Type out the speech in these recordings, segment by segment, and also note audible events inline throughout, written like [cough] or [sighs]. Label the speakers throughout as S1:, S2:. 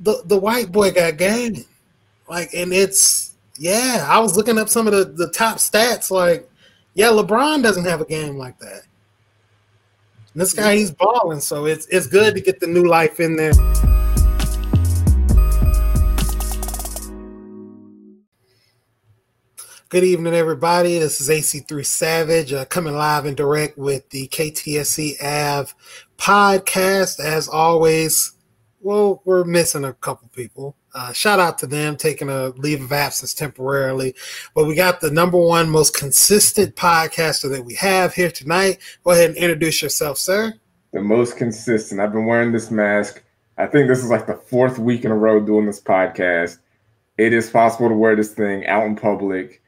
S1: the the white boy got game. Like, and it's yeah. I was looking up some of the the top stats. Like, yeah, LeBron doesn't have a game like that. And this guy, he's balling, so it's it's good to get the new life in there. Good evening, everybody. This is AC3 Savage uh, coming live and direct with the KTSE Av podcast. As always, well, we're missing a couple people. Uh, shout out to them taking a leave of absence temporarily. But we got the number one most consistent podcaster that we have here tonight. Go ahead and introduce yourself, sir.
S2: The most consistent. I've been wearing this mask. I think this is like the fourth week in a row doing this podcast. It is possible to wear this thing out in public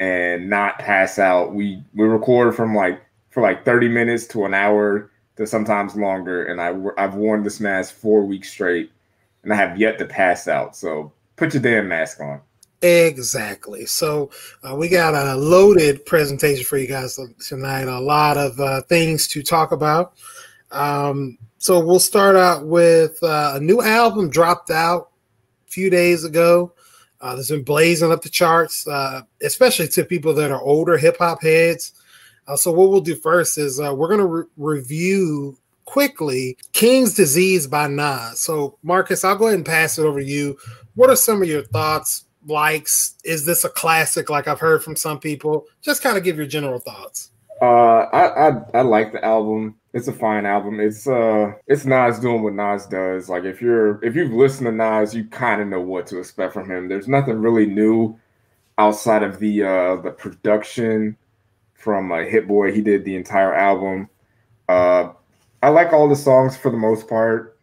S2: and not pass out. We we record from like for like 30 minutes to an hour to sometimes longer and I I've worn this mask 4 weeks straight and I have yet to pass out. So put your damn mask on.
S1: Exactly. So uh, we got a loaded presentation for you guys tonight. A lot of uh, things to talk about. Um, so we'll start out with uh, a new album dropped out a few days ago. Uh, that's been blazing up the charts, uh, especially to people that are older hip hop heads. Uh, so what we'll do first is uh, we're going to re- review quickly King's Disease by Nas. So Marcus, I'll go ahead and pass it over to you. What are some of your thoughts? Likes? Is this a classic? Like I've heard from some people. Just kind of give your general thoughts.
S2: Uh, I, I I like the album. It's a fine album. It's uh, it's Nas doing what Nas does. Like if you're if you've listened to Nas, you kind of know what to expect from him. There's nothing really new outside of the uh the production from uh, Hit Boy. He did the entire album. Uh, I like all the songs for the most part.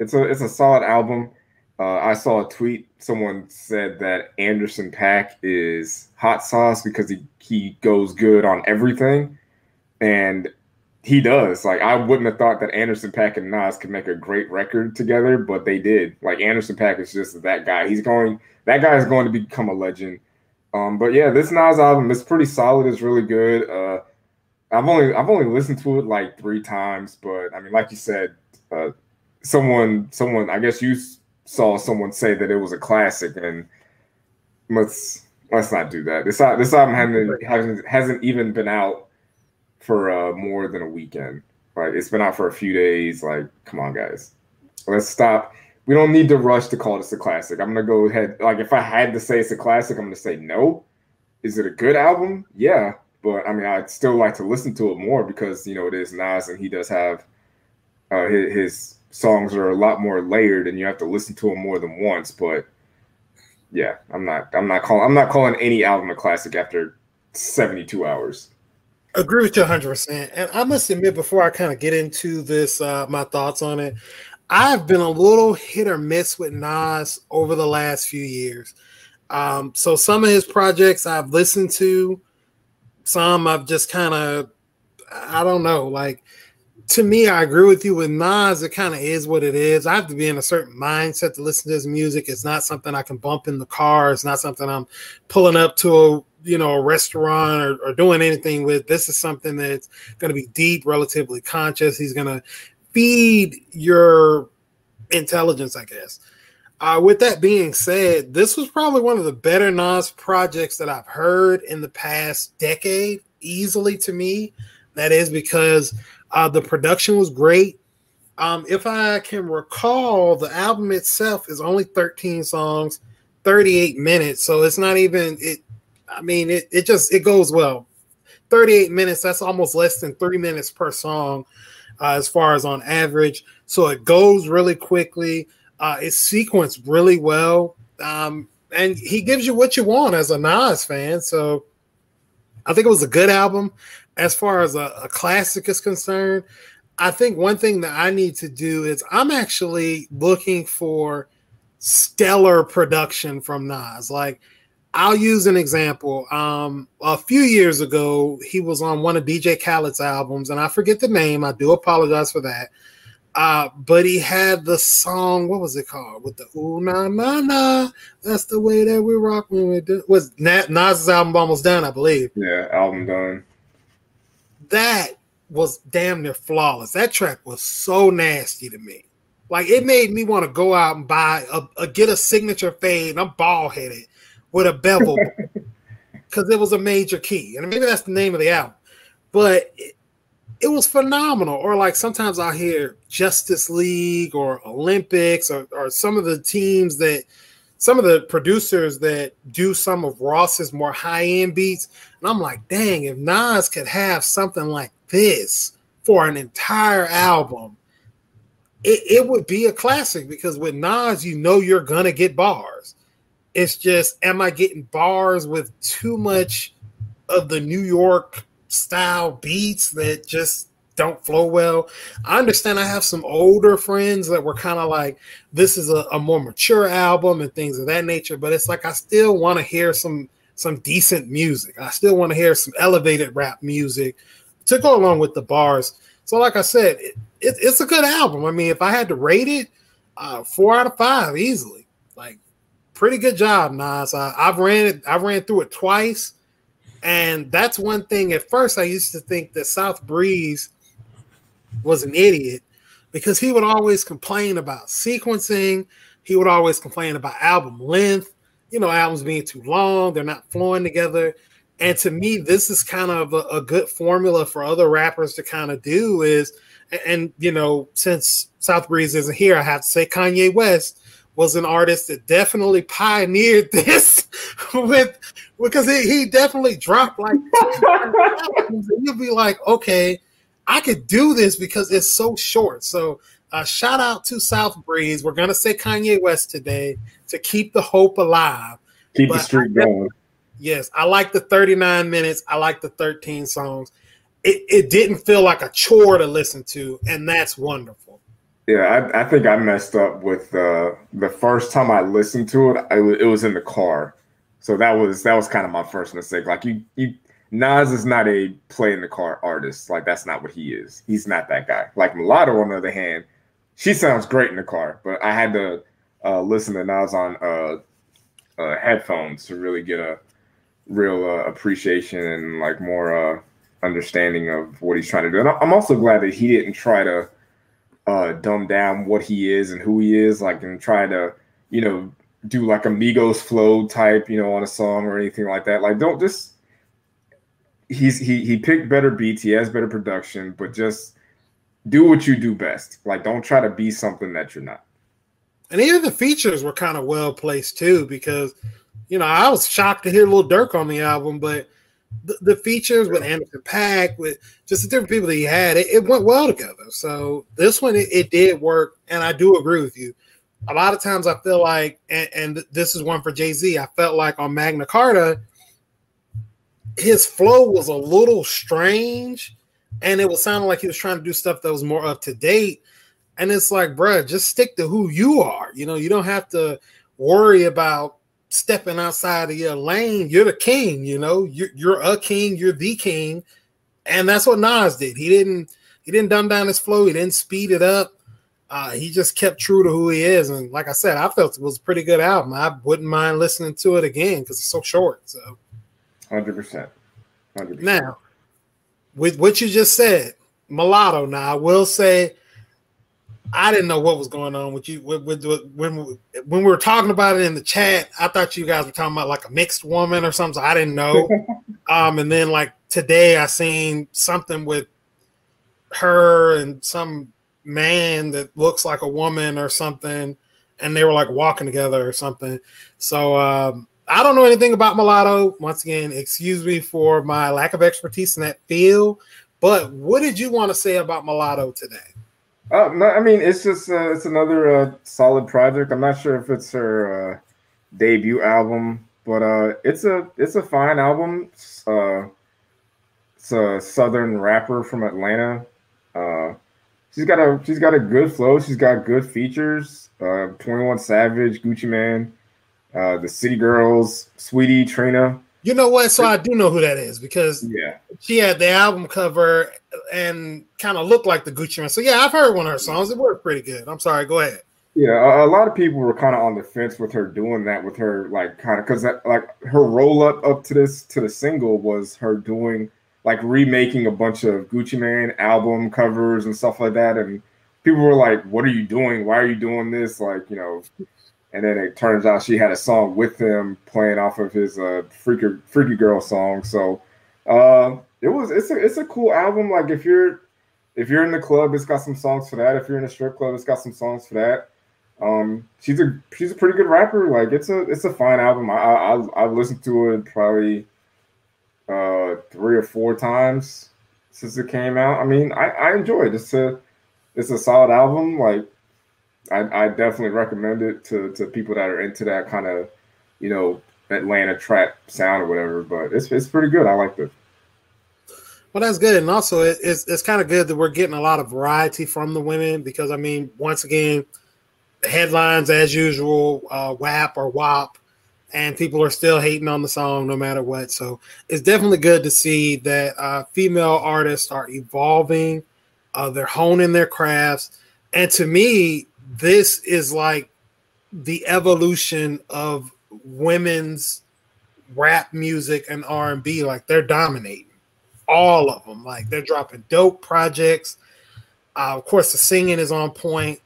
S2: It's a it's a solid album. Uh, I saw a tweet. Someone said that Anderson Paak is hot sauce because he he goes good on everything, and he does. Like I wouldn't have thought that Anderson Paak and Nas could make a great record together, but they did. Like Anderson Paak is just that guy. He's going. That guy is going to become a legend. Um, but yeah, this Nas album is pretty solid. It's really good. Uh, I've only I've only listened to it like three times, but I mean, like you said, uh, someone someone I guess you saw someone say that it was a classic, and let's let's not do that. This this album hasn't hasn't, hasn't even been out for uh, more than a weekend. Like it's been out for a few days. Like, come on, guys, let's stop. We don't need to rush to call this a classic. I'm gonna go ahead. Like, if I had to say it's a classic, I'm gonna say no. Is it a good album? Yeah, but I mean, I'd still like to listen to it more because you know it is Nas, and he does have uh, his, his songs are a lot more layered, and you have to listen to them more than once. But yeah, I'm not, I'm not calling, I'm not calling any album a classic after 72 hours.
S1: Agree with you 100. percent And I must admit, before I kind of get into this, uh, my thoughts on it, I've been a little hit or miss with Nas over the last few years. Um, so some of his projects I've listened to some I've just kind of, I don't know. Like to me, I agree with you with Nas. It kind of is what it is. I have to be in a certain mindset to listen to his music. It's not something I can bump in the car. It's not something I'm pulling up to a you know a restaurant or, or doing anything with. This is something that's going to be deep, relatively conscious. He's going to feed your intelligence, I guess. Uh, with that being said, this was probably one of the better Nas projects that I've heard in the past decade, easily to me. That is because uh, the production was great. Um, if I can recall, the album itself is only 13 songs, 38 minutes. So it's not even it. I mean, it, it just it goes well. 38 minutes, that's almost less than three minutes per song, uh, as far as on average. So it goes really quickly. Uh, it's sequenced really well, um, and he gives you what you want as a Nas fan. So I think it was a good album. As far as a, a classic is concerned, I think one thing that I need to do is I'm actually looking for stellar production from Nas. Like, I'll use an example. Um, a few years ago, he was on one of DJ Khaled's albums, and I forget the name. I do apologize for that. Uh, but he had the song, what was it called? With the ooh na na na. That's the way that we rock when we do. Was Nas's album almost done? I believe.
S2: Yeah, album done.
S1: That was damn near flawless. That track was so nasty to me. Like it made me want to go out and buy a, a get a signature fade. I'm bald headed with a bevel because it was a major key, and maybe that's the name of the album. But it, it was phenomenal. Or like sometimes I hear Justice League or Olympics or, or some of the teams that some of the producers that do some of Ross's more high end beats. And I'm like, dang, if Nas could have something like this for an entire album, it, it would be a classic because with Nas, you know you're gonna get bars. It's just, am I getting bars with too much of the New York style beats that just don't flow well. I understand I have some older friends that were kind of like, this is a, a, more mature album and things of that nature, but it's like I still want to hear some some decent music. I still want to hear some elevated rap music to go along with the bars. So, like I said, it, it, it's a good album. I mean, if I had to rate it, uh, four out of five easily. Like, pretty good job, Nas. I, I've ran it. I ran through it twice, and that's one thing. At first, I used to think that South Breeze was an idiot because he would always complain about sequencing. He would always complain about album length. You know, albums being too long, they're not flowing together. And to me, this is kind of a, a good formula for other rappers to kind of do is, and you know, since South Breeze isn't here, I have to say Kanye West was an artist that definitely pioneered [laughs] this with because he, he definitely dropped like [laughs] you'll be like, okay, I could do this because it's so short. So uh, shout out to South Breeze. We're gonna say Kanye West today to keep the hope alive.
S2: Keep but the street going.
S1: Yes, I like the 39 minutes. I like the 13 songs. It, it didn't feel like a chore to listen to, and that's wonderful.
S2: Yeah, I, I think I messed up with uh, the first time I listened to it. I, it was in the car, so that was that was kind of my first mistake. Like you, you Nas is not a play in the car artist. Like that's not what he is. He's not that guy. Like Mulatto, on the other hand, she sounds great in the car, but I had to uh, listen to Nas on uh, uh, headphones to really get a real uh, appreciation and like more uh, understanding of what he's trying to do. And I'm also glad that he didn't try to uh, dumb down what he is and who he is, like and try to you know do like a Migos flow type, you know, on a song or anything like that. Like don't just he's he he picked better beats, he has better production, but just do what you do best. Like don't try to be something that you're not.
S1: And even the features were kind of well placed too, because you know I was shocked to hear Lil Durk on the album, but the, the features with Anderson Paak, with just the different people that he had, it, it went well together. So this one it, it, did work, and I do agree with you. A lot of times I feel like, and, and this is one for Jay Z. I felt like on Magna Carta, his flow was a little strange and it was sounding like he was trying to do stuff that was more up to date. And it's like, bruh, just stick to who you are. You know, you don't have to worry about stepping outside of your lane. You're the king, you know, you're, you're a king, you're the king. And that's what Nas did. He didn't he didn't dumb down his flow, he didn't speed it up. Uh, he just kept true to who he is. And like I said, I felt it was a pretty good album. I wouldn't mind listening to it again because it's so short. So
S2: Hundred percent. Hundred
S1: Now, with what you just said, mulatto. Now, I will say, I didn't know what was going on with you with, with, with, when when we were talking about it in the chat. I thought you guys were talking about like a mixed woman or something. So I didn't know. [laughs] um, and then like today, I seen something with her and some man that looks like a woman or something, and they were like walking together or something. So um, I don't know anything about mulatto. Once again, excuse me for my lack of expertise in that field. But what did you want to say about mulatto today?
S2: Uh, no, I mean, it's just uh, it's another uh, solid project. I'm not sure if it's her uh, debut album, but uh, it's a it's a fine album. It's, uh, it's a southern rapper from Atlanta. She's got a she's got a good flow. She's got good features. Twenty One Savage, Gucci Mane uh, the City Girls, Saweetie, Trina.
S1: You know what? So I do know who that is because
S2: yeah,
S1: she had the album cover and kind of looked like the Gucci Mane. So yeah, I've heard one of her songs. It worked pretty good. I'm sorry. Go ahead.
S2: Yeah, a, a lot of people were kind of on the fence with her doing that with her like kind of because that like her roll up up to this to the single was her doing like remaking a bunch of Gucci Mane album covers and stuff like that and people were like, "What are you doing? Why are you doing this?" Like, you know. And then it turns out she had a song with him playing off of his uh, "Freaky Freaky Girl" song. So uh, it was it's a it's a cool album. Like if you're if you're in the club, it's got some songs for that. If you're in a strip club, it's got some songs for that. Um, she's a she's a pretty good rapper. Like it's a it's a fine album. I I I listened to it probably uh three or four times since it came out. I mean, I I enjoy it. It's a it's a solid album. Like I, I definitely recommend it to, to people that are into that kind of, you know, Atlanta trap sound or whatever. But it's it's pretty good. I like it.
S1: Well, that's good, and also it, it's it's kind of good that we're getting a lot of variety from the women because I mean, once again, headlines as usual, uh, WAP or WAP, and people are still hating on the song no matter what. So it's definitely good to see that uh, female artists are evolving, uh, they're honing their crafts, and to me, this is like the evolution of women's rap music and R&B like they're dominating all of them. Like they're dropping dope projects. Uh, of course the singing is on point.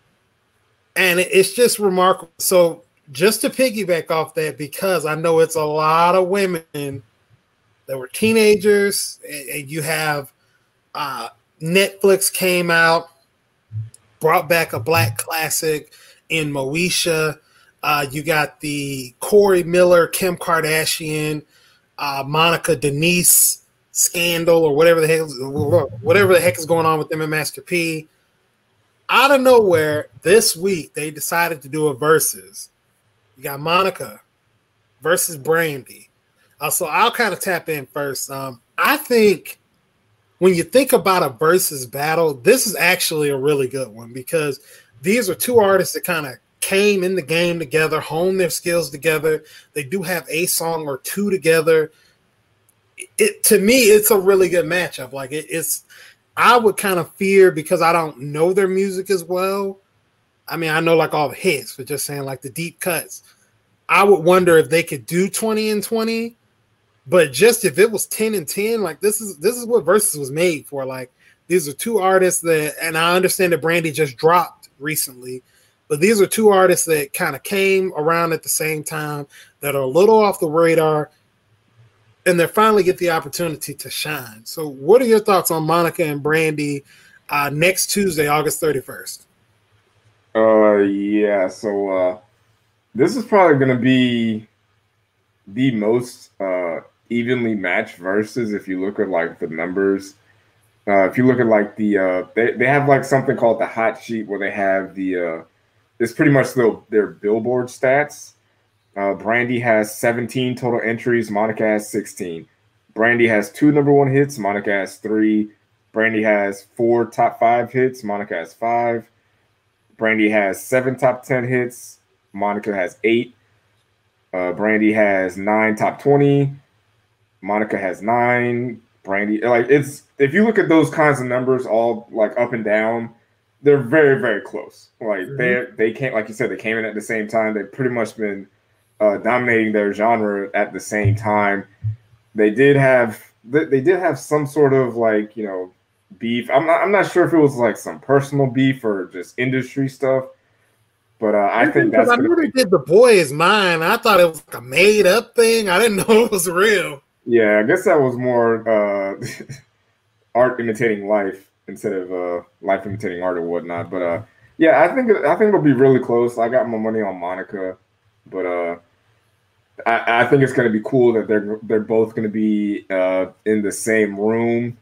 S1: And it's just remarkable. So just to piggyback off that because I know it's a lot of women that were teenagers and, you have uh, Netflix came out brought back a black classic in Moesha. Uh, you got the Corey Miller, Kim Kardashian, uh, Monica Denise scandal, or whatever the heck, whatever the heck is going on with them and Master P. Out of nowhere, this week they decided to do a versus. You got Monica versus Brandy. Uh, so I'll kind of tap in first. Um, I think when you think about a versus battle, this is actually a really good one because these are two artists that kind of came in the game together, honed their skills together. They do have a song or two together. It to me, it's a really good matchup. Like it, it's, I would kind of fear because I don't know their music as well. I mean, I know like all the hits, but just saying like the deep cuts. I would wonder if they could do 20 and 20 but just if it was 10 and 10, like this is this is what Versus was made for. Like these are two artists that and I understand that Brandy just dropped recently, but these are two artists that kind of came around at the same time that are a little off the radar and they finally get the opportunity to shine. So what are your thoughts on Monica and Brandy uh, next Tuesday, August 31st?
S2: Uh yeah, so uh this is probably gonna be the most uh evenly matched verses if you look at like the numbers. Uh, if you look at like the uh, they, they have like something called the hot sheet where they have the uh, it's pretty much their, their billboard stats. Uh, Brandy has 17 total entries. Monica has 16. Brandy has two number one hits. Monica has three. Brandy has four top five hits. Monica has five. Brandy has seven top 10 hits. Monica has eight. Uh, Brandy has nine top 20. Monica has nine. Brandy, like it's if you look at those kinds of numbers, all like up and down, they're very very close. Like mm-hmm. they they can't like you said they came in at the same time. They've pretty much been uh, dominating their genre at the same time. They did have they, they did have some sort of like you know beef. I'm not I'm not sure if it was like some personal beef or just industry stuff. But uh, I think that's.
S1: I knew they did the boy is mine. I thought it was like a made up thing. I didn't [laughs] know it was real.
S2: Yeah, I guess that was more uh, [laughs] art imitating life instead of uh, life imitating art or whatnot. But uh, yeah, I think I think it'll be really close. I got my money on Monica, but uh, I, I think it's going to be cool that they're they're both going to be uh, in the same room,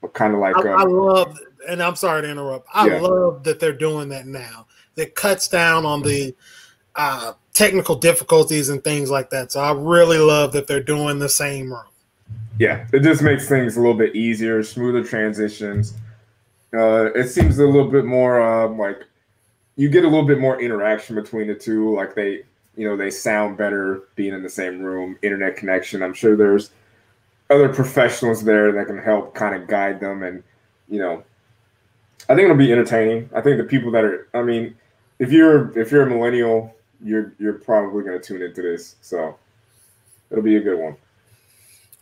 S2: but kind of like. I,
S1: I, uh, love, and I'm sorry to interrupt. I yeah. love that they're doing that now. That cuts down on the. Uh, technical difficulties and things like that. So I really love that they're doing the same room.
S2: Yeah, it just makes things a little bit easier, smoother transitions. Uh, it seems a little bit more uh, like you get a little bit more interaction between the two. Like they, you know, they sound better being in the same room. Internet connection. I'm sure there's other professionals there that can help kind of guide them, and you know, I think it'll be entertaining. I think the people that are, I mean, if you're if you're a millennial you're you're probably going to tune into this. So it'll be a good one.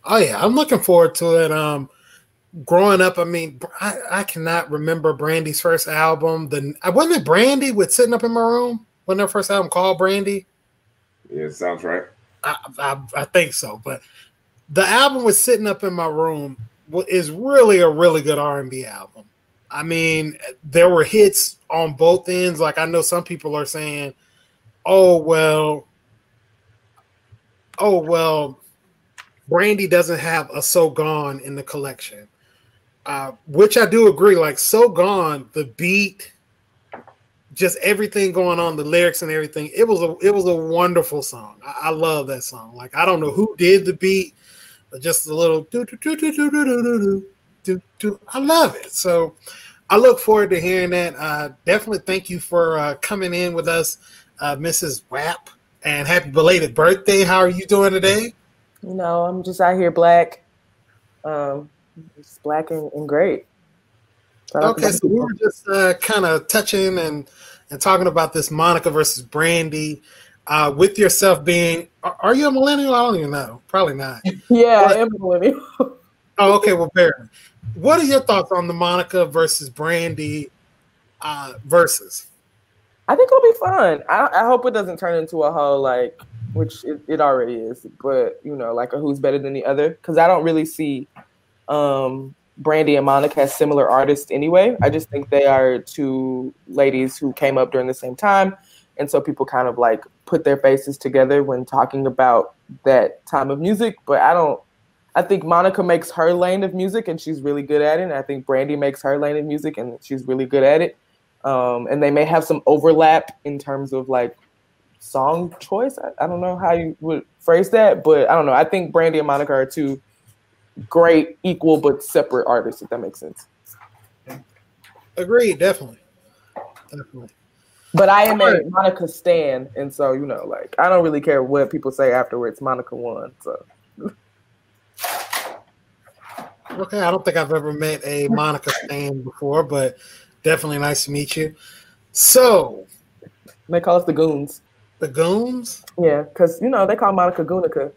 S1: Oh yeah, I'm looking forward to it. Um, growing up, I mean, I, I cannot remember Brandy's first album. The I wasn't it Brandy with sitting up in my room when their first album called Brandy.
S2: Yeah, sounds right.
S1: I, I, I think so, but the album was sitting up in my room is really a really good R and B album. I mean, there were hits on both ends. Like I know some people are saying, "Oh well, oh well, Brandy doesn't have a So Gone in the collection," uh, which I do agree. Like So Gone, the beat, just everything going on, the lyrics and everything. It was a it was a wonderful song. I, I love that song. Like I don't know who did the beat, but just a little do do do do do do do do do do. I love it. So I look forward to hearing that. Uh, definitely thank you for uh, coming in with us, uh, Mrs. Wap, and happy belated birthday. How are you doing today?
S3: You know, I'm just out here black, um, just black and, and great.
S1: So okay, so we were just uh, kind of touching and and talking about this Monica versus Brandy. Uh, with yourself being, are you a millennial? I don't even know. Probably not. [laughs]
S3: yeah, but, I am a millennial. [laughs]
S1: oh, okay. Well, fair. What are your thoughts on the Monica versus Brandy uh, versus?
S3: I think it'll be fun. I, I hope it doesn't turn into a whole like, which it, it already is, but you know, like a who's better than the other. Because I don't really see um, Brandy and Monica as similar artists anyway. I just think they are two ladies who came up during the same time, and so people kind of like put their faces together when talking about that time of music. But I don't I think Monica makes her lane of music and she's really good at it. And I think Brandy makes her lane of music and she's really good at it. Um, and they may have some overlap in terms of like song choice. I, I, don't know how you would phrase that, but I don't know. I think Brandy and Monica are two great, equal but separate artists, if that makes sense.
S1: Agreed, definitely. Definitely.
S3: But I am a Monica Stan, and so you know, like I don't really care what people say afterwards. Monica won, so
S1: Okay, I don't think I've ever met a Monica fan before, but definitely nice to meet you. So,
S3: they call us the Goons.
S1: The Goons?
S3: Yeah, because you know they call Monica Goonica.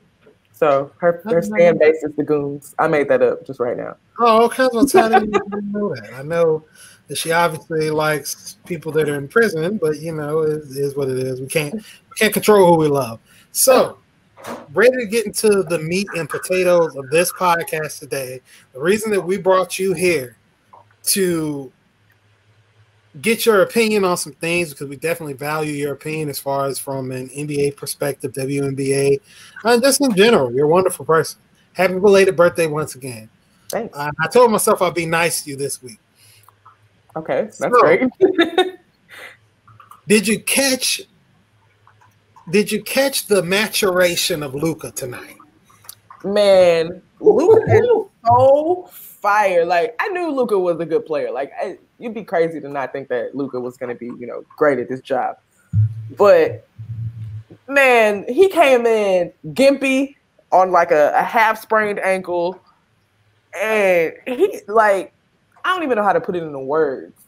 S3: So her her fan base is the Goons. I made that up just right now.
S1: Oh, okay. Well, I didn't know that. I know that she obviously likes people that are in prison, but you know, it is what it is. We can't we can't control who we love. So ready to get into the meat and potatoes of this podcast today. The reason that we brought you here to get your opinion on some things because we definitely value your opinion as far as from an NBA perspective, WNBA, and just in general. You're a wonderful person. Happy belated birthday once again.
S3: Thanks.
S1: Uh, I told myself I'd be nice to you this week.
S3: Okay, that's so, great. [laughs]
S1: did you catch did you catch the maturation of Luka tonight?
S3: Man, Luka is so fire. Like I knew Luka was a good player. Like I, you'd be crazy to not think that Luka was going to be, you know, great at this job. But man, he came in gimpy on like a, a half sprained ankle, and he like I don't even know how to put it into words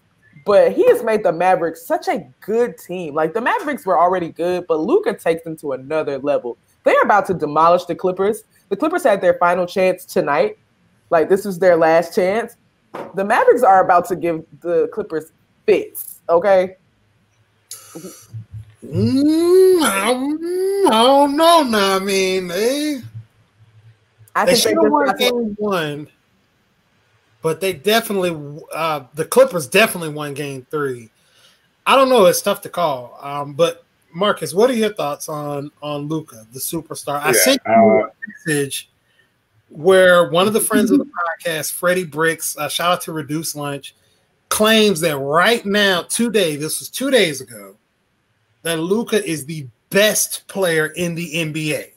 S3: but he has made the Mavericks such a good team. Like the Mavericks were already good, but Luka takes them to another level. They're about to demolish the Clippers. The Clippers had their final chance tonight. Like this was their last chance. The Mavericks are about to give the Clippers fits. Okay.
S1: Mm, I, don't, know. Now I mean, they. I they should have won game one but they definitely uh, the Clippers definitely won Game Three. I don't know; it's tough to call. Um, but Marcus, what are your thoughts on on Luka, the superstar? I sent you uh, a message where one of the friends of the [laughs] podcast, Freddie Bricks, uh, shout out to Reduce Lunch, claims that right now, today, this was two days ago, that Luka is the best player in the NBA.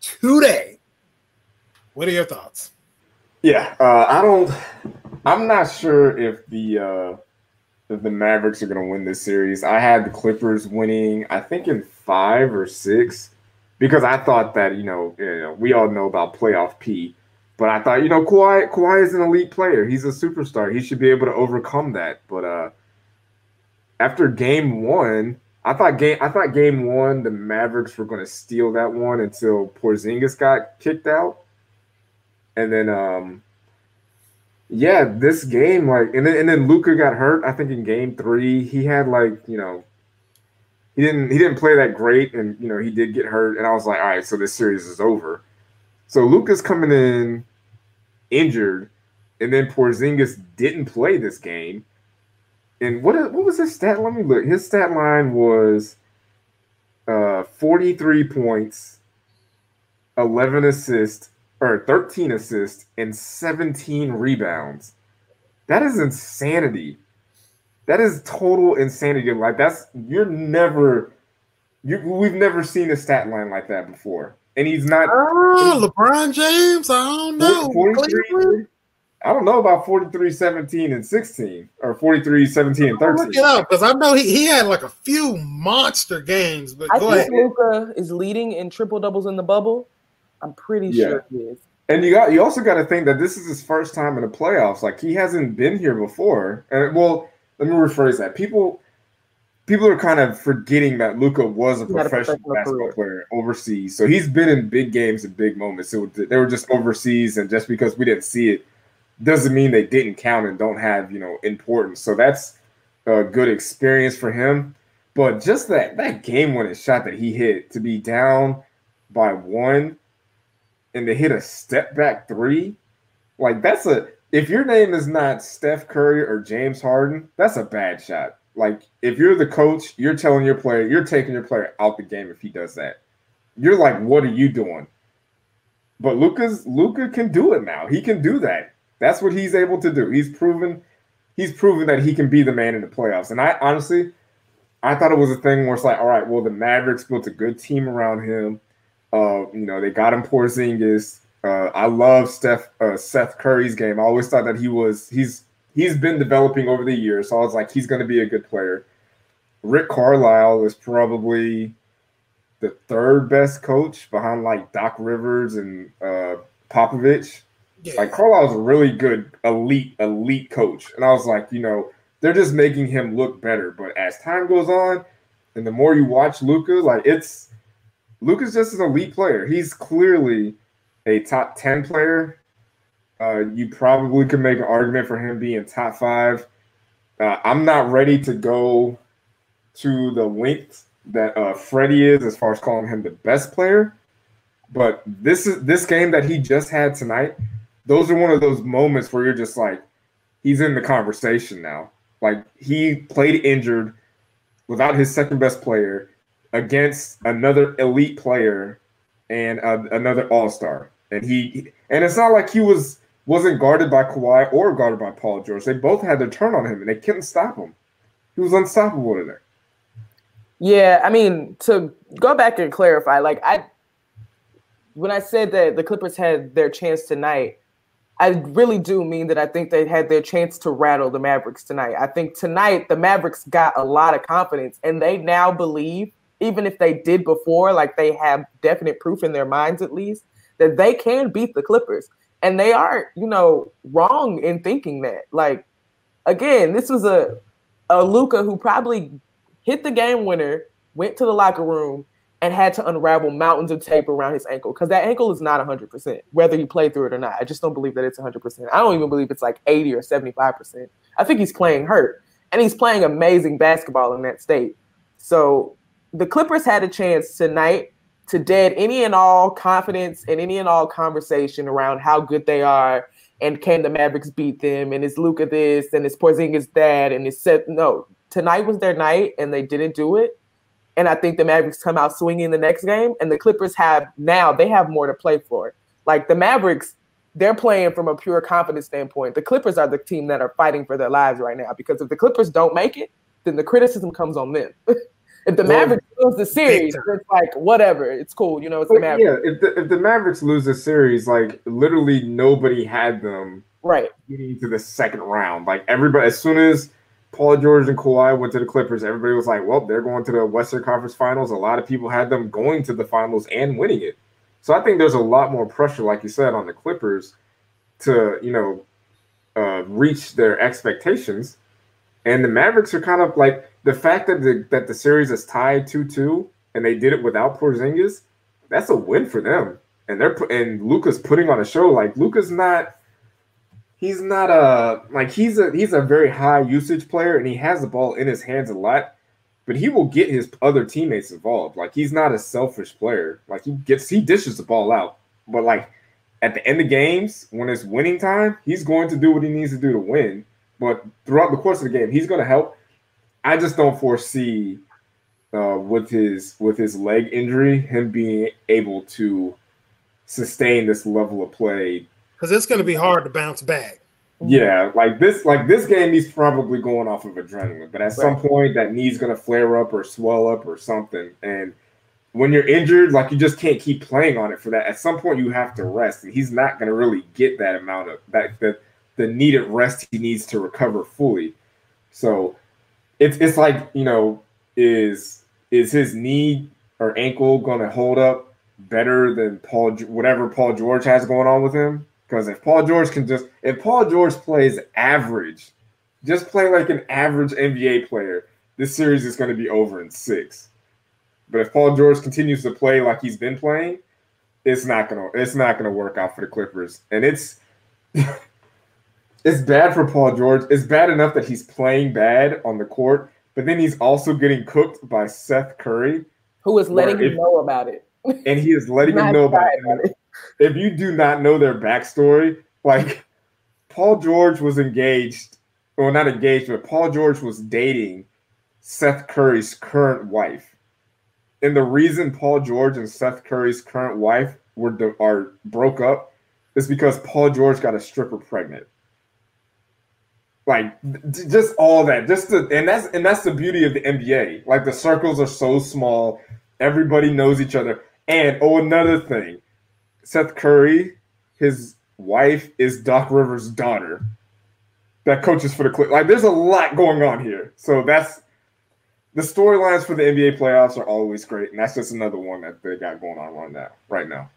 S1: Today. What are your thoughts?
S2: Yeah, uh, I don't. I'm not sure if the uh, if the Mavericks are going to win this series. I had the Clippers winning, I think in five or six, because I thought that you know, you know we all know about playoff P, but I thought you know Kawhi Kawhi is an elite player. He's a superstar. He should be able to overcome that. But uh, after Game One, I thought game I thought Game One the Mavericks were going to steal that one until Porzingis got kicked out and then um yeah, this game, like, and then and then Luka got hurt. I think in game three, he had like, you know, he didn't he didn't play that great, and you know, he did get hurt. And I was like, all right, so this series is over. So Luka's coming in injured, and then Porzingis didn't play this game. And what what was his stat? Let me look. His stat line was uh 43 points, 11 assists, or 13 assists, and 17 rebounds. That is insanity. That is total insanity. Like that's you're never you we've never seen a stat line like that before. And he's not
S1: oh, LeBron James. I don't know.
S2: 43, I don't know about 43, 17, and 16, or 43, 17, and 13.
S1: Look it up because I know he, he had like a few monster games. But
S3: I
S1: go
S3: think. Luka is leading in triple doubles in the bubble. I'm pretty
S2: Yeah.
S3: sure he is.
S2: And you got you also got to think that this is his first time in the playoffs. Like he hasn't been here before. And well, let me rephrase that. People people are kind of forgetting that Luka was a
S3: had a
S2: professional
S3: professional
S2: basketball player overseas. So he's been in big games and big moments. So they were just overseas, and just because we didn't see it doesn't mean they didn't count and don't have you know importance. So that's a good experience for him. But just that that game winning shot that he hit to be down by one and to hit a step back three, like that's a if your name is not Steph Curry or James Harden, that's a bad shot. Like if you're the coach, you're telling your player, you're taking your player out the game if he does that. You're like, what are you doing? But Luka's Luka can do it now. He can do that. That's what he's able to do. He's proven he's proven that he can be the man in the playoffs. And I honestly, I thought it was a thing where it's like, all right, well, the Mavericks built a good team around him. Uh, you know, they got him Porzingis. Uh, I love Steph uh, Seth Curry's game. I always thought that he was he's he's been developing over the years. So I was like, he's going to be a good player. Rick Carlisle is probably the third best coach behind like Doc Rivers and uh, Popovich.
S1: Yeah.
S2: Like Carlisle's a really good elite elite coach, and I was like, you know, they're just making him look better. But as time goes on, and the more you watch Luka, like it's Luka's just an elite player. He's clearly a top ten player. Uh, you probably could make an argument for him being top five. Uh, I'm not ready to go to the length that uh, Freddie is as far as calling him the best player. But this is this game that he just had tonight. Those are one of those moments where you're just like, he's in the conversation now. Like he played injured without his second best player against another elite player and uh, another All Star, and he and it's not like he was wasn't guarded by Kawhi or guarded by Paul George. They both had their turn on him, and they couldn't stop him. He was unstoppable there.
S3: Yeah, I mean, to go back and clarify, like I when I said that the Clippers had their chance tonight, I really do mean that I think they had their chance to rattle the Mavericks tonight. I think tonight the Mavericks got a lot of confidence and they now believe, even if they did before, like they have definite proof in their minds at least, that they can beat the Clippers. And they aren't, you know, wrong in thinking that. Like, again, this was a a Luka who probably hit the game winner, went to the locker room, and had to unravel mountains of tape around his ankle because that ankle is not 100%, whether he played through it or not. I just don't believe that it's 100%. I don't even believe it's like 80 or 75%. I think he's playing hurt, and he's playing amazing basketball in that state. So the Clippers had a chance tonight to dead any and all confidence and any and all conversation around how good they are and can the Mavericks beat them and is Luka this and is Porzingis that and is said no tonight was their night and they didn't do it. And I think the Mavericks come out swinging the next game and the Clippers have now they have more to play for. Like the Mavericks they're playing from a pure confidence standpoint. The Clippers are the team that are fighting for their lives right now because if the Clippers don't make it then the criticism comes on them [laughs] if the
S2: Well,
S3: Mavericks lose the series it's like whatever it's cool you know it's the Mavericks
S2: yeah, if the if the Mavericks lose the series, like literally nobody had them
S3: right
S2: getting to the second round. Like everybody, as soon as Paul George and Kawhi went to the Clippers, everybody was like, "Well, they're going to the Western Conference Finals." A lot of people had them going to the finals and winning it. So I think there's a lot more pressure, like you said, on the Clippers to you know uh, reach their expectations. And the Mavericks are kind of like the fact that the that the series is tied two two, and they did it without Porzingis. That's a win for them. And they're and Luka's putting on a show. Like Luka's not he's not a like he's a he's a very high usage player and he has the ball in his hands a lot, but he will get his other teammates involved. Like he's not a selfish player. Like he gets he dishes the ball out, but like at the end of games when it's winning time, he's going to do what he needs to do to win. But throughout the course of the game, he's going to help. I just don't foresee uh, with his with his leg injury him being able to sustain this level of play
S1: because it's going to be hard to bounce back.
S2: Yeah, like this, like this game, he's probably going off of adrenaline, but at right. some point, that knee's going to flare up or swell up or something. And when you're injured, like you just can't keep playing on it for that. At some point, you have to rest, and he's not going to really get that amount of that the the needed rest he needs to recover fully. So it's it's like you know is is his knee or ankle going to hold up better than Paul whatever Paul George has going on with him? Because if Paul George can just, if Paul George plays average, just play like an average NBA player, this series is going to be over in six. But if Paul George continues to play like he's been playing, it's not gonna it's not gonna work out for the Clippers. And it's [laughs] it's bad for Paul George. It's bad enough that he's playing bad on the court, but then he's also getting cooked by Seth Curry,
S3: who is letting him know about it.
S2: And he is letting him know about it if you do not know their backstory, like Paul George was engaged, well, not engaged, but Paul George was dating Seth Curry's current wife. And the reason Paul George and Seth Curry's current wife were are broke up is because Paul George got a stripper pregnant. Like just all that, just the, and that's and that's the beauty of the NBA. Like the circles are so small, everybody knows each other. And oh, another thing, Seth Curry, his wife is Doc Rivers' daughter that coaches for the Clippers. Like, there's a lot going on here. So that's the storylines for the NBA playoffs are always great, and that's just another one that they got going on right now. Right now.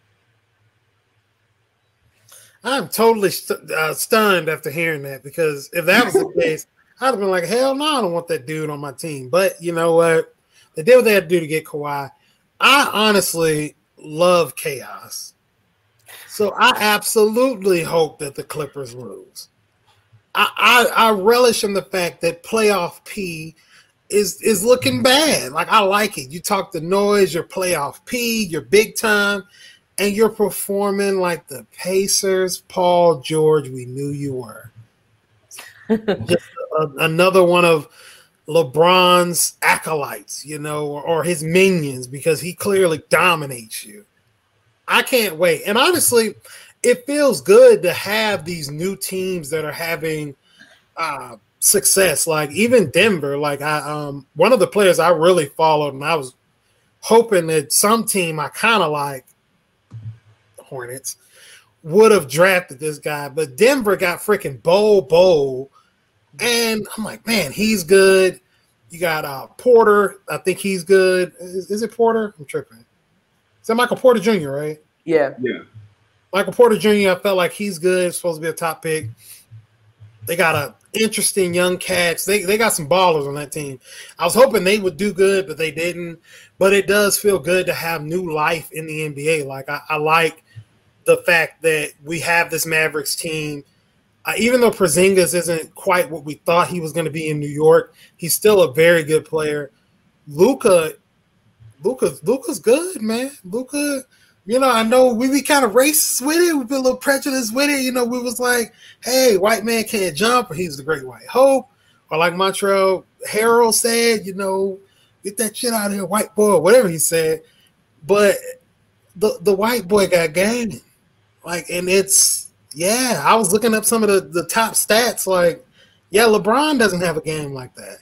S1: I'm totally st- uh, stunned after hearing that because if that was the [laughs] case, I'd have been like, hell no, I don't want that dude on my team. But you know what? They did what they had to do to get Kawhi. I honestly love chaos. So I absolutely hope that the Clippers lose. I, I, I relish in the fact that playoff P is is looking bad. Like I like it. You talk the noise, your playoff P, you're big time, and you're performing like the Pacers, Paul George. We knew you were. [laughs] Just a, another one of LeBron's acolytes, you know, or, or his minions, because he clearly dominates you. I can't wait. And honestly, it feels good to have these new teams that are having uh, success. Like even Denver, like I um one of the players I really followed, and I was hoping that some team I kind of like Hornets would have drafted this guy, but Denver got freaking Bol Bol, and I'm like, man, he's good. You got uh Porter, I think he's good. Is, is it Porter? I'm tripping. Is that Michael Porter Jr., right?
S3: Yeah.
S2: Yeah.
S1: Michael Porter Jr., I felt like he's good, supposed to be a top pick. They got a interesting young cats. They they got some ballers on that team. I was hoping they would do good, but they didn't. But it does feel good to have new life in the NBA. Like I, I like the fact that we have this Mavericks team. Uh, even though Porzingis isn't quite what we thought he was going to be in New York, he's still a very good player. Luka, Luka's Luca's good, man. Luka, you know, I know we be kind of racist with it. We be a little prejudiced with it. You know, we was like, hey, white man can't jump, or he's the great white hope. Or like Montrezl Harrell said, you know, get that shit out of here, white boy, whatever he said. But the the white boy got game. Like, and it's yeah, I was looking up some of the, the top stats, like, yeah, LeBron doesn't have a game like that.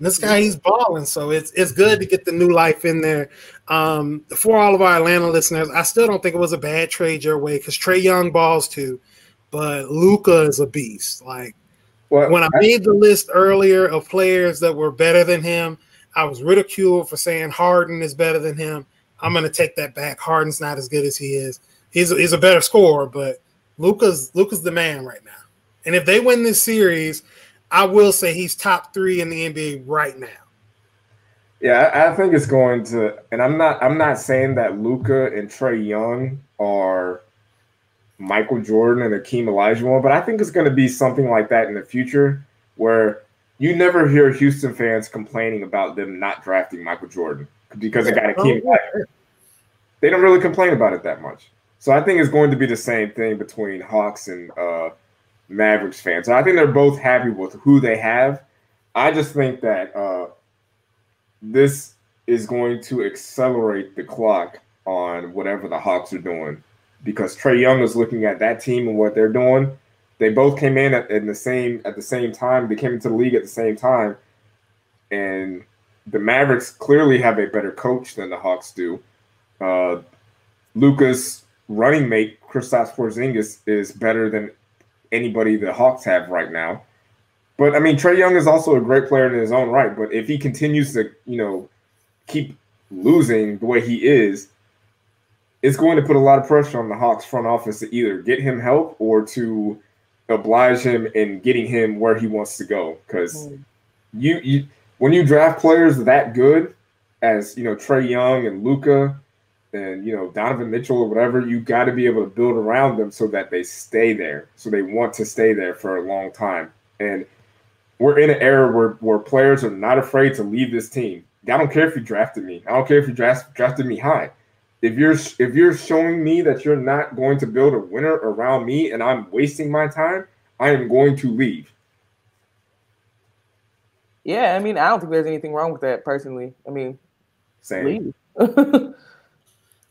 S1: This guy, he's balling, so it's it's good to get the new life in there. Um, for all of our Atlanta listeners, I still don't think it was a bad trade your way because Trae Young balls too, but Luka is a beast. Like well, when I made the list earlier of players that were better than him, I was ridiculed for saying Harden is better than him. I'm going to take that back. Harden's not as good as he is. He's he's a better scorer, but Luca's Luka's the man right now. And if they win this series, I will say he's top three in the NBA right now.
S2: Yeah, I think it's going to, and I'm not. I'm not saying that Luka and Trae Young are Michael Jordan and Akeem Olajuwon, but I think it's going to be something like that in the future where you never hear Houston fans complaining about them not drafting Michael Jordan because they got Akeem. They don't really complain about it that much. So I think it's going to be the same thing between Hawks and uh, Mavericks fans. I think they're both happy with who they have. I just think that uh, this is going to accelerate the clock on whatever the Hawks are doing because Trae Young is looking at that team and what they're doing. They both came in at, in the same at the same time. They came into the league at the same time, and the Mavericks clearly have a better coach than the Hawks do. Uh, Luka's running mate, Kristaps Porzingis, is better than anybody the Hawks have right now. But I mean, Trae Young is also a great player in his own right. But if he continues to, you know, keep losing the way he is, it's going to put a lot of pressure on the Hawks front office to either get him help or to oblige him in getting him where he wants to go. Because mm. you, you, when you draft players that good as you know Trae Young and Luka and you know Donovan Mitchell or whatever, you got to be able to build around them so that they stay there, so they want to stay there for a long time. And we're in an era where where players are not afraid to leave this team. I don't care if you drafted me. I don't care if you draft, drafted me high if you're if you're showing me that you're not going to build a winner around me and I'm wasting my time, I am going to leave.
S3: Yeah, I mean, I don't think there's anything wrong with that personally. I mean,
S2: same. [laughs]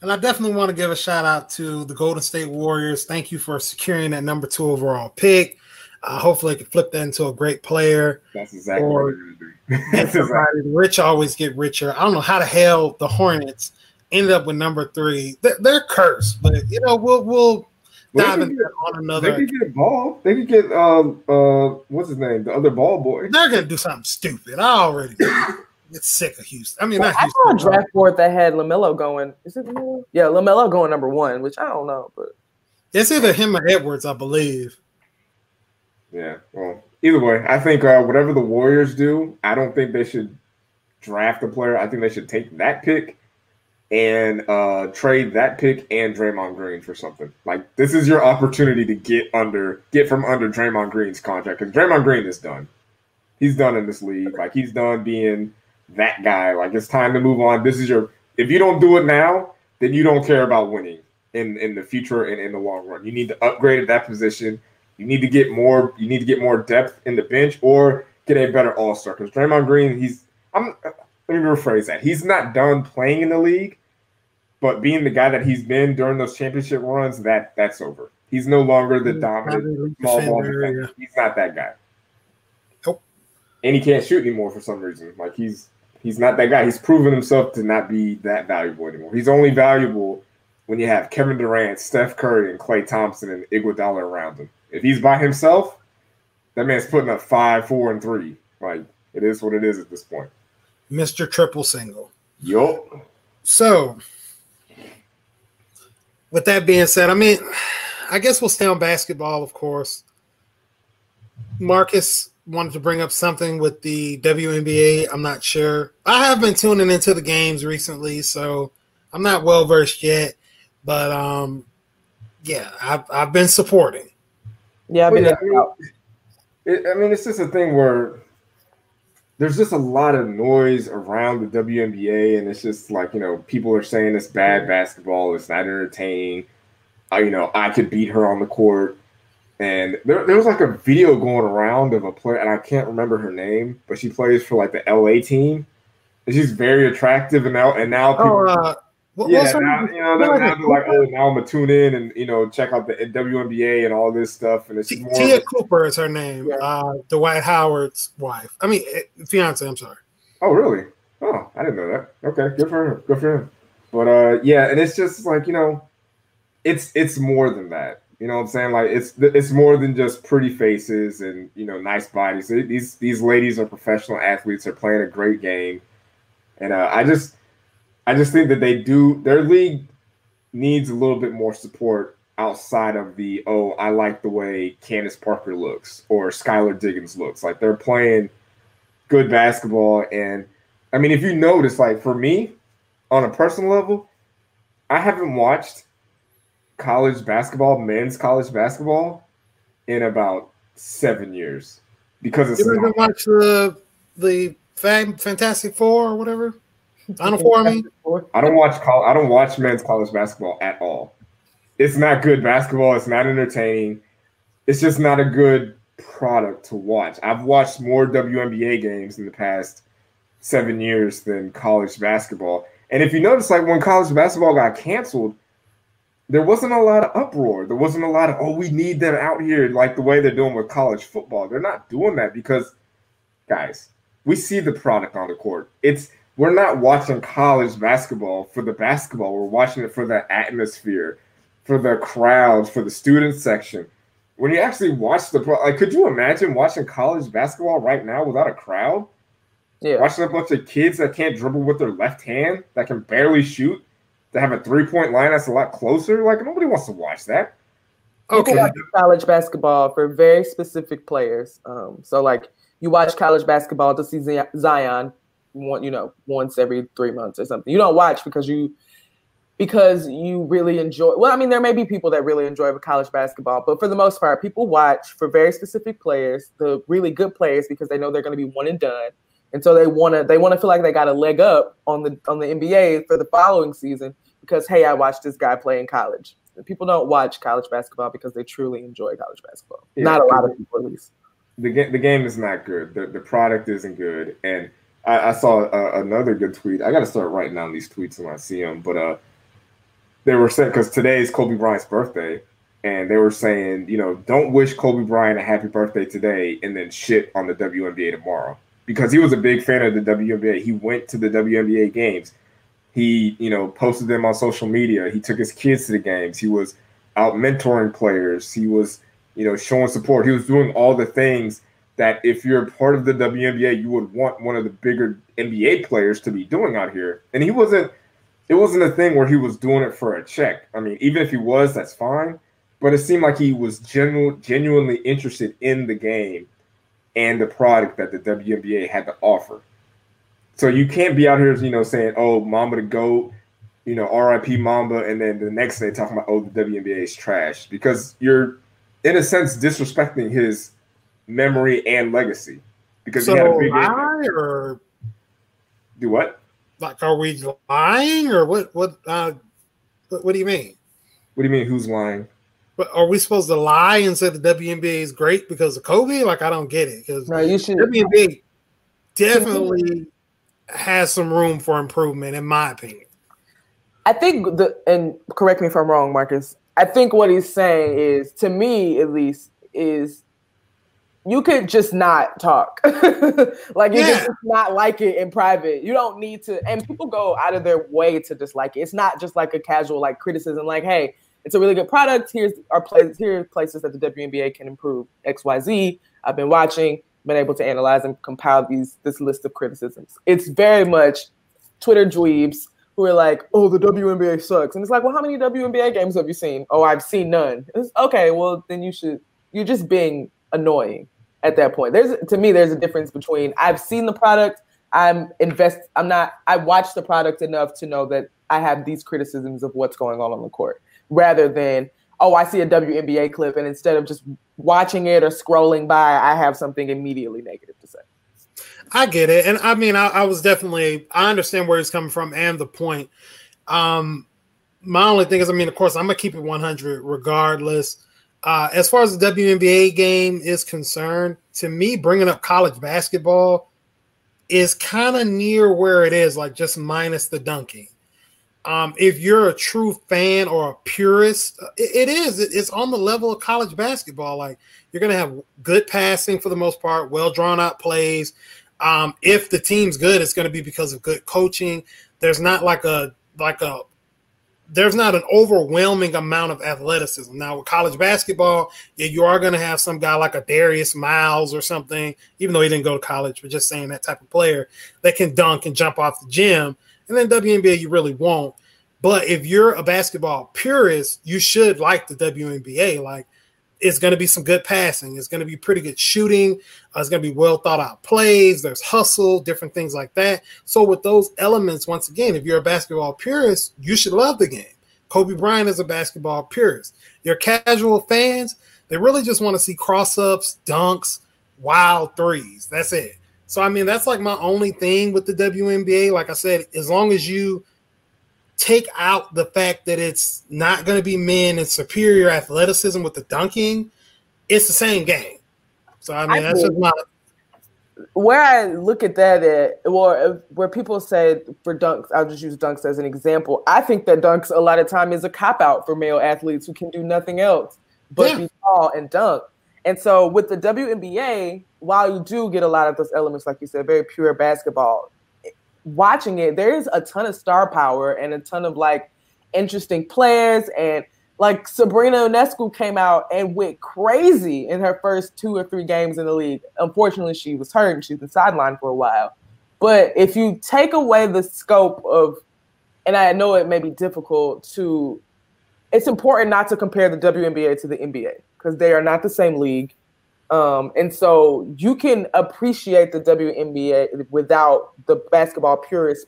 S1: and I definitely want to give a shout out to the Golden State Warriors. Thank you for securing that number two overall pick. Uh, hopefully, I can flip that into a great player.
S2: That's exactly or, what
S1: you're going to do. [laughs] exactly. Rich always get richer. I don't know how the hell the Hornets ended up with number three. They're, they're cursed, but you know we'll we'll dive into on another.
S2: They could get ball. They could get um uh what's his name, the other ball boy.
S1: They're gonna do something stupid. I already [laughs] get sick of Houston. I mean, well,
S3: I saw a draft board that had Lamelo going. Is it Lamelo? Yeah, Lamelo going number one, which I don't know, but
S1: it's either him or Edwards, I believe.
S2: Yeah. Well, either way, I think uh, whatever the Warriors do, I don't think they should draft a player. I think they should take that pick and uh, trade that pick and Draymond Green for something. Like this is your opportunity to get under, get from under Draymond Green's contract because Draymond Green is done. He's done in this league. Like he's done being that guy. Like it's time to move on. This is your. If you don't do it now, then you don't care about winning in in the future and in the long run. You need to upgrade at that position. You need to get more. You need to get more depth in the bench or get a better All Star. Because Draymond Green, he's. I'm let me rephrase that. He's not done playing in the league, but being the guy that he's been during those championship runs, that that's over. He's no longer the dominant small ball defender. He's not that guy. Nope. And he can't shoot anymore for some reason. Like he's he's not that guy. He's proven himself to not be that valuable anymore. He's only valuable when you have Kevin Durant, Steph Curry, and Klay Thompson and Iguodala around him. If he's by himself, that man's putting up five, four, and three. Like it is what it is at this point.
S1: Mr. Triple Single.
S2: Yup.
S1: So, with that being said, I mean, I guess we'll stay on basketball, of course. Marcus wanted to bring up something with the WNBA. I'm not sure. I have been tuning into the games recently, so I'm not well versed yet. But um, yeah, I've I've been supporting.
S3: Yeah, I mean, I mean,
S2: it, I mean, it's just a thing where there's just a lot of noise around the WNBA, and it's just like you know people are saying it's bad basketball, it's not entertaining. Uh, you know, I could beat her on the court, and there, there was like a video going around of a player, and I can't remember her name, but she plays for like the LA team, and she's very attractive, and now and now people, oh, uh, what, yeah, now, you know, now, now they're like, oh, now I'm gonna tune in and you know check out the WNBA and all this stuff. And it's
S1: T- more Te'a Cooper is her name, yeah. uh, Dwight Howard's wife. I mean, eh, fiance. I'm sorry.
S2: Oh, really? Oh, I didn't know that. Okay, good for her. Good for him. But uh, yeah, and it's just like you know, it's it's more than that. You know what I'm saying? Like it's it's more than just pretty faces and you know nice bodies. These these ladies are professional athletes. They're playing a great game, and uh, I just I just think that they do their league needs a little bit more support outside of the oh I like the way Candace Parker looks or Skylar Diggins looks. Like they're playing good basketball and I mean if you notice like for me on a personal level, I haven't watched college basketball, men's college basketball, in about seven years because it's.
S1: You ever watch the the Fantastic Four or whatever? Final Four, I mean.
S2: I don't watch call. I don't watch men's college basketball at all. It's not good basketball. It's not entertaining. It's just not a good product to watch. I've watched more WNBA games in the past seven years than college basketball. And if you notice, like when college basketball got canceled, there wasn't a lot of uproar. There wasn't a lot of, oh, we need them out here like the way they're doing with college football. They're not doing that because, guys, we see the product on the court. It's we're not watching college basketball for the basketball. We're watching it for the atmosphere, for the crowds, for the student section. When you actually watch the pro, like, could you imagine watching college basketball right now without a crowd? Yeah. Watching a bunch of kids that can't dribble with their left hand, that can barely shoot, that have a three point line that's a lot closer. Like nobody wants to watch that.
S3: Okay. Watch college basketball for very specific players. Um, so like you watch college basketball to see Zion, one you know once every three months or something. You don't watch because you because you really enjoy. Well, I mean, there may be people that really enjoy college basketball, but for the most part, people watch for very specific players, the really good players, because they know they're going to be one and done and so they want to they want to feel like they got a leg up on the on the NBA for the following season because hey, I watched this guy play in college. People don't watch college basketball because they truly enjoy college basketball. Yeah, not a lot of people, at least.
S2: The game the game is not good. The the product isn't good, and I, I saw uh, another good tweet. I got to start writing down these tweets when I see them, but uh, they were saying because today is Kobe Bryant's birthday, and they were saying, you know, don't wish Kobe Bryant a happy birthday today and then shit on the WNBA tomorrow because he was a big fan of the WNBA. He went to the WNBA games. He, you know, posted them on social media. He took his kids to the games. He was out mentoring players. He was, you know, showing support. He was doing all the things that if you're part of the WNBA, you would want one of the bigger NBA players to be doing out here. And he wasn't it wasn't a thing where he was doing it for a check. I mean, even if he was, that's fine. But it seemed like he was genu- genuinely interested in the game and the product that the WNBA had to offer. So you can't be out here, you know, saying, "Oh, Mamba the goat," you know, "R.I.P. Mamba," and then the next day talking about, "Oh, the WNBA is trash," because you're, in a sense, disrespecting his memory and legacy. Because
S1: so he had a big lie or
S2: do what?
S1: Like, are we lying or what? What? Uh, what, what do you mean?
S2: What do you mean? Who's lying?
S1: But are we supposed to lie and say the WNBA is great because of Kobe? Like I don't get it. Because
S3: no, you should.
S1: WNBA definitely has some room for improvement, in my opinion.
S3: I think the and correct me if I'm wrong, Marcus. I think what he's saying is, to me at least, is you could just not talk. [laughs] like you yeah. just not like it in private. You don't need to and people go out of their way to dislike it. It's not just like a casual like criticism, like, hey, it's a really good product. Here's our places. Here are places that the WNBA can improve X, Y, Z. I've been watching, been able to analyze and compile these this list of criticisms. It's very much Twitter dweebs who are like, "Oh, the WNBA sucks," and it's like, "Well, how many WNBA games have you seen?" "Oh, I've seen none." It's, okay, well then you should. You're just being annoying at that point. There's to me, there's a difference between I've seen the product. I'm invest. I'm not. I watch the product enough to know that I have these criticisms of what's going on on the court rather than oh i see a WNBA clip and instead of just watching it or scrolling by i have something immediately negative to say.
S1: I get it. And i mean i, I was definitely i understand where he's coming from and the point. Um my only thing is i mean of course i'm gonna keep it 100 regardless. Uh, as far as the WNBA game is concerned, to me, bringing up college basketball is kind of near where it is, like just minus the dunking. Um, if you're a true fan or a purist, it, it is. It's on the level of college basketball. Like you're going to have good passing for the most part, well drawn out plays. Um, if the team's good, it's going to be because of good coaching. There's not like a like a there's not an overwhelming amount of athleticism. Now with college basketball, yeah, you are going to have some guy like a Darius Miles or something, even though he didn't go to college, but just saying that type of player that can dunk and jump off the gym and then WNBA, you really won't. But if you're a basketball purist, you should like the WNBA. Like it's going to be some good passing. It's going to be pretty good shooting. Uh, it's going to be well thought out plays. There's hustle, different things like that. So with those elements, once again, if you're a basketball purist, you should love the game. Kobe Bryant is a basketball purist. Your casual fans, they really just want to see cross ups, dunks, wild threes. That's it. So I mean, that's like my only thing with the WNBA. Like I said, as long as you take out the fact that it's not going to be men and superior athleticism with the dunking, it's the same game. So I mean, I that's just my
S3: where I look at that at, well, uh, where people say for dunks, I'll just use dunks as an example. I think that dunks a lot of time is a cop out for male athletes who can do nothing else but yeah. be tall and dunk. And so with the WNBA, while you do get a lot of those elements, like you said, very pure basketball, eh, watching it, there's a ton of star power and a ton of like interesting players. And like Sabrina Ionescu came out and went crazy in her first two or three games in the league. Unfortunately, she was hurt and she's been sidelined for a while. But if you take away the scope of, and I know it may be difficult to, it's important not to compare the WNBA to the NBA because they are not the same league. Um, and so you can appreciate the WNBA without the basketball purist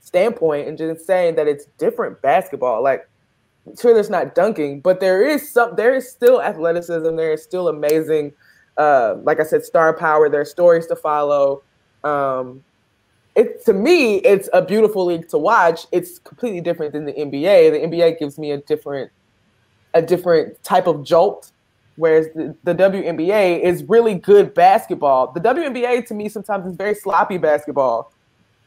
S3: standpoint and just saying that it's different basketball. Like, sure, there's not dunking, but there is some, there is still athleticism. There is still amazing, uh, like I said, star power. There are stories to follow. Um, it to me, it's a beautiful league to watch. It's completely different than the NBA. The NBA gives me a different, a different type of jolt whereas the, the WNBA is really good basketball. The WNBA to me sometimes is very sloppy basketball,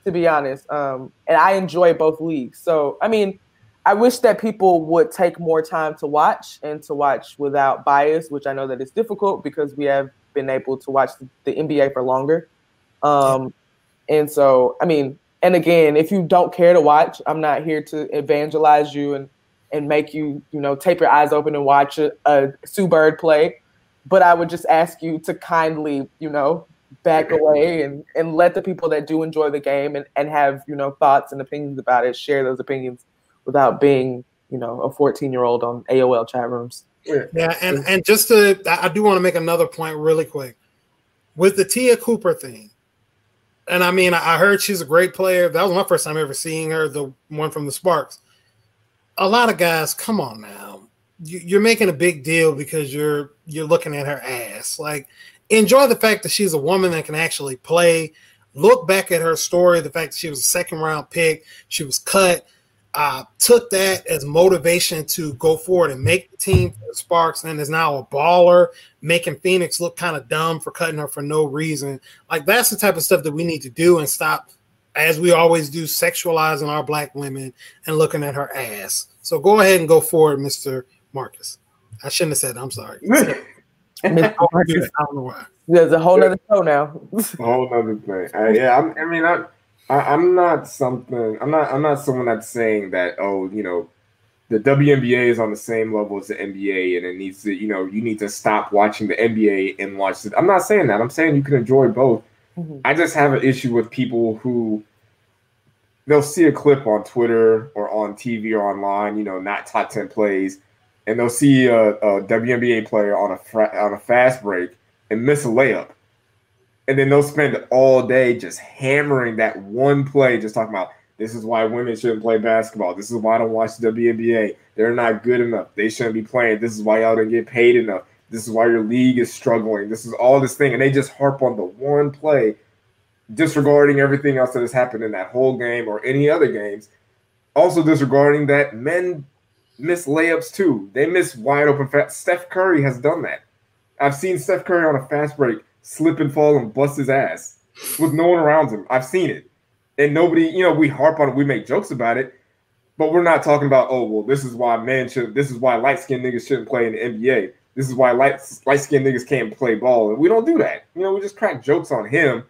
S3: to be honest. Um, and I enjoy both leagues. So I mean, I wish that people would take more time to watch and to watch without bias, which I know that it's difficult because we have been able to watch the, the NBA for longer. Um, and so, I mean, and again, if you don't care to watch, I'm not here to evangelize you and and make you, you know, tape your eyes open and watch a, a Sue Bird play. But I would just ask you to kindly, you know, back away and, and let the people that do enjoy the game and, and have, you know, thoughts and opinions about it, share those opinions without being, you know, a 14 year old on AOL chat rooms.
S1: Yeah, and, and just to, I do want to make another point really quick. With the Te'a Cooper thing, and I mean, I heard she's a great player. That was my first time ever seeing her, the one from the Sparks a lot of guys, come on now. You're making a big deal because you're you're looking at her ass. Like, enjoy the fact that she's a woman that can actually play. Look back at her story, the fact that she was a second round pick, she was cut. Uh, took that as motivation to go forward and make the team for Sparks, and is now a baller, making Phoenix look kind of dumb for cutting her for no reason. Like that's the type of stuff that we need to do and stop as we always do, sexualizing our black women and looking at her ass. So go ahead and go forward, Mr. Marcus. I shouldn't have said. I'm sorry. [laughs] Marcus, I don't
S3: know why. There's a whole other show now.
S2: a whole other thing. Uh, yeah, I'm, i mean, I, I, am not something. I'm not. I'm not someone that's saying that. Oh, you know, the WNBA is on the same level as the NBA, and it needs to. You know, you need to stop watching the NBA and watch it. I'm not saying that. I'm saying you can enjoy both Mm-hmm. I just have an issue with people who they'll see a clip on Twitter or on TV or online, you know, not top 10 plays, and they'll see a, a WNBA player on a fra- on a fast break and miss a layup. And then they'll spend all day just hammering that one play, just talking about this is why women shouldn't play basketball. This is why I don't watch the WNBA. They're not good enough. They shouldn't be playing. This is why y'all don't get paid enough. This is why your league is struggling. This is all this thing. And they just harp on the one play, disregarding everything else that has happened in that whole game or any other games. Also disregarding that men miss layups too. They miss wide open fast. Steph Curry has done that. I've seen Steph Curry on a fast break slip and fall and bust his ass with no one around him. I've seen it. And nobody, you know, we harp on it, we make jokes about it, but we're not talking about, oh, well, this is why men should, this is why light skinned niggas shouldn't play in the NBA this is why light light skinned niggas can't play ball. And we don't do that. You know, we just crack jokes on him,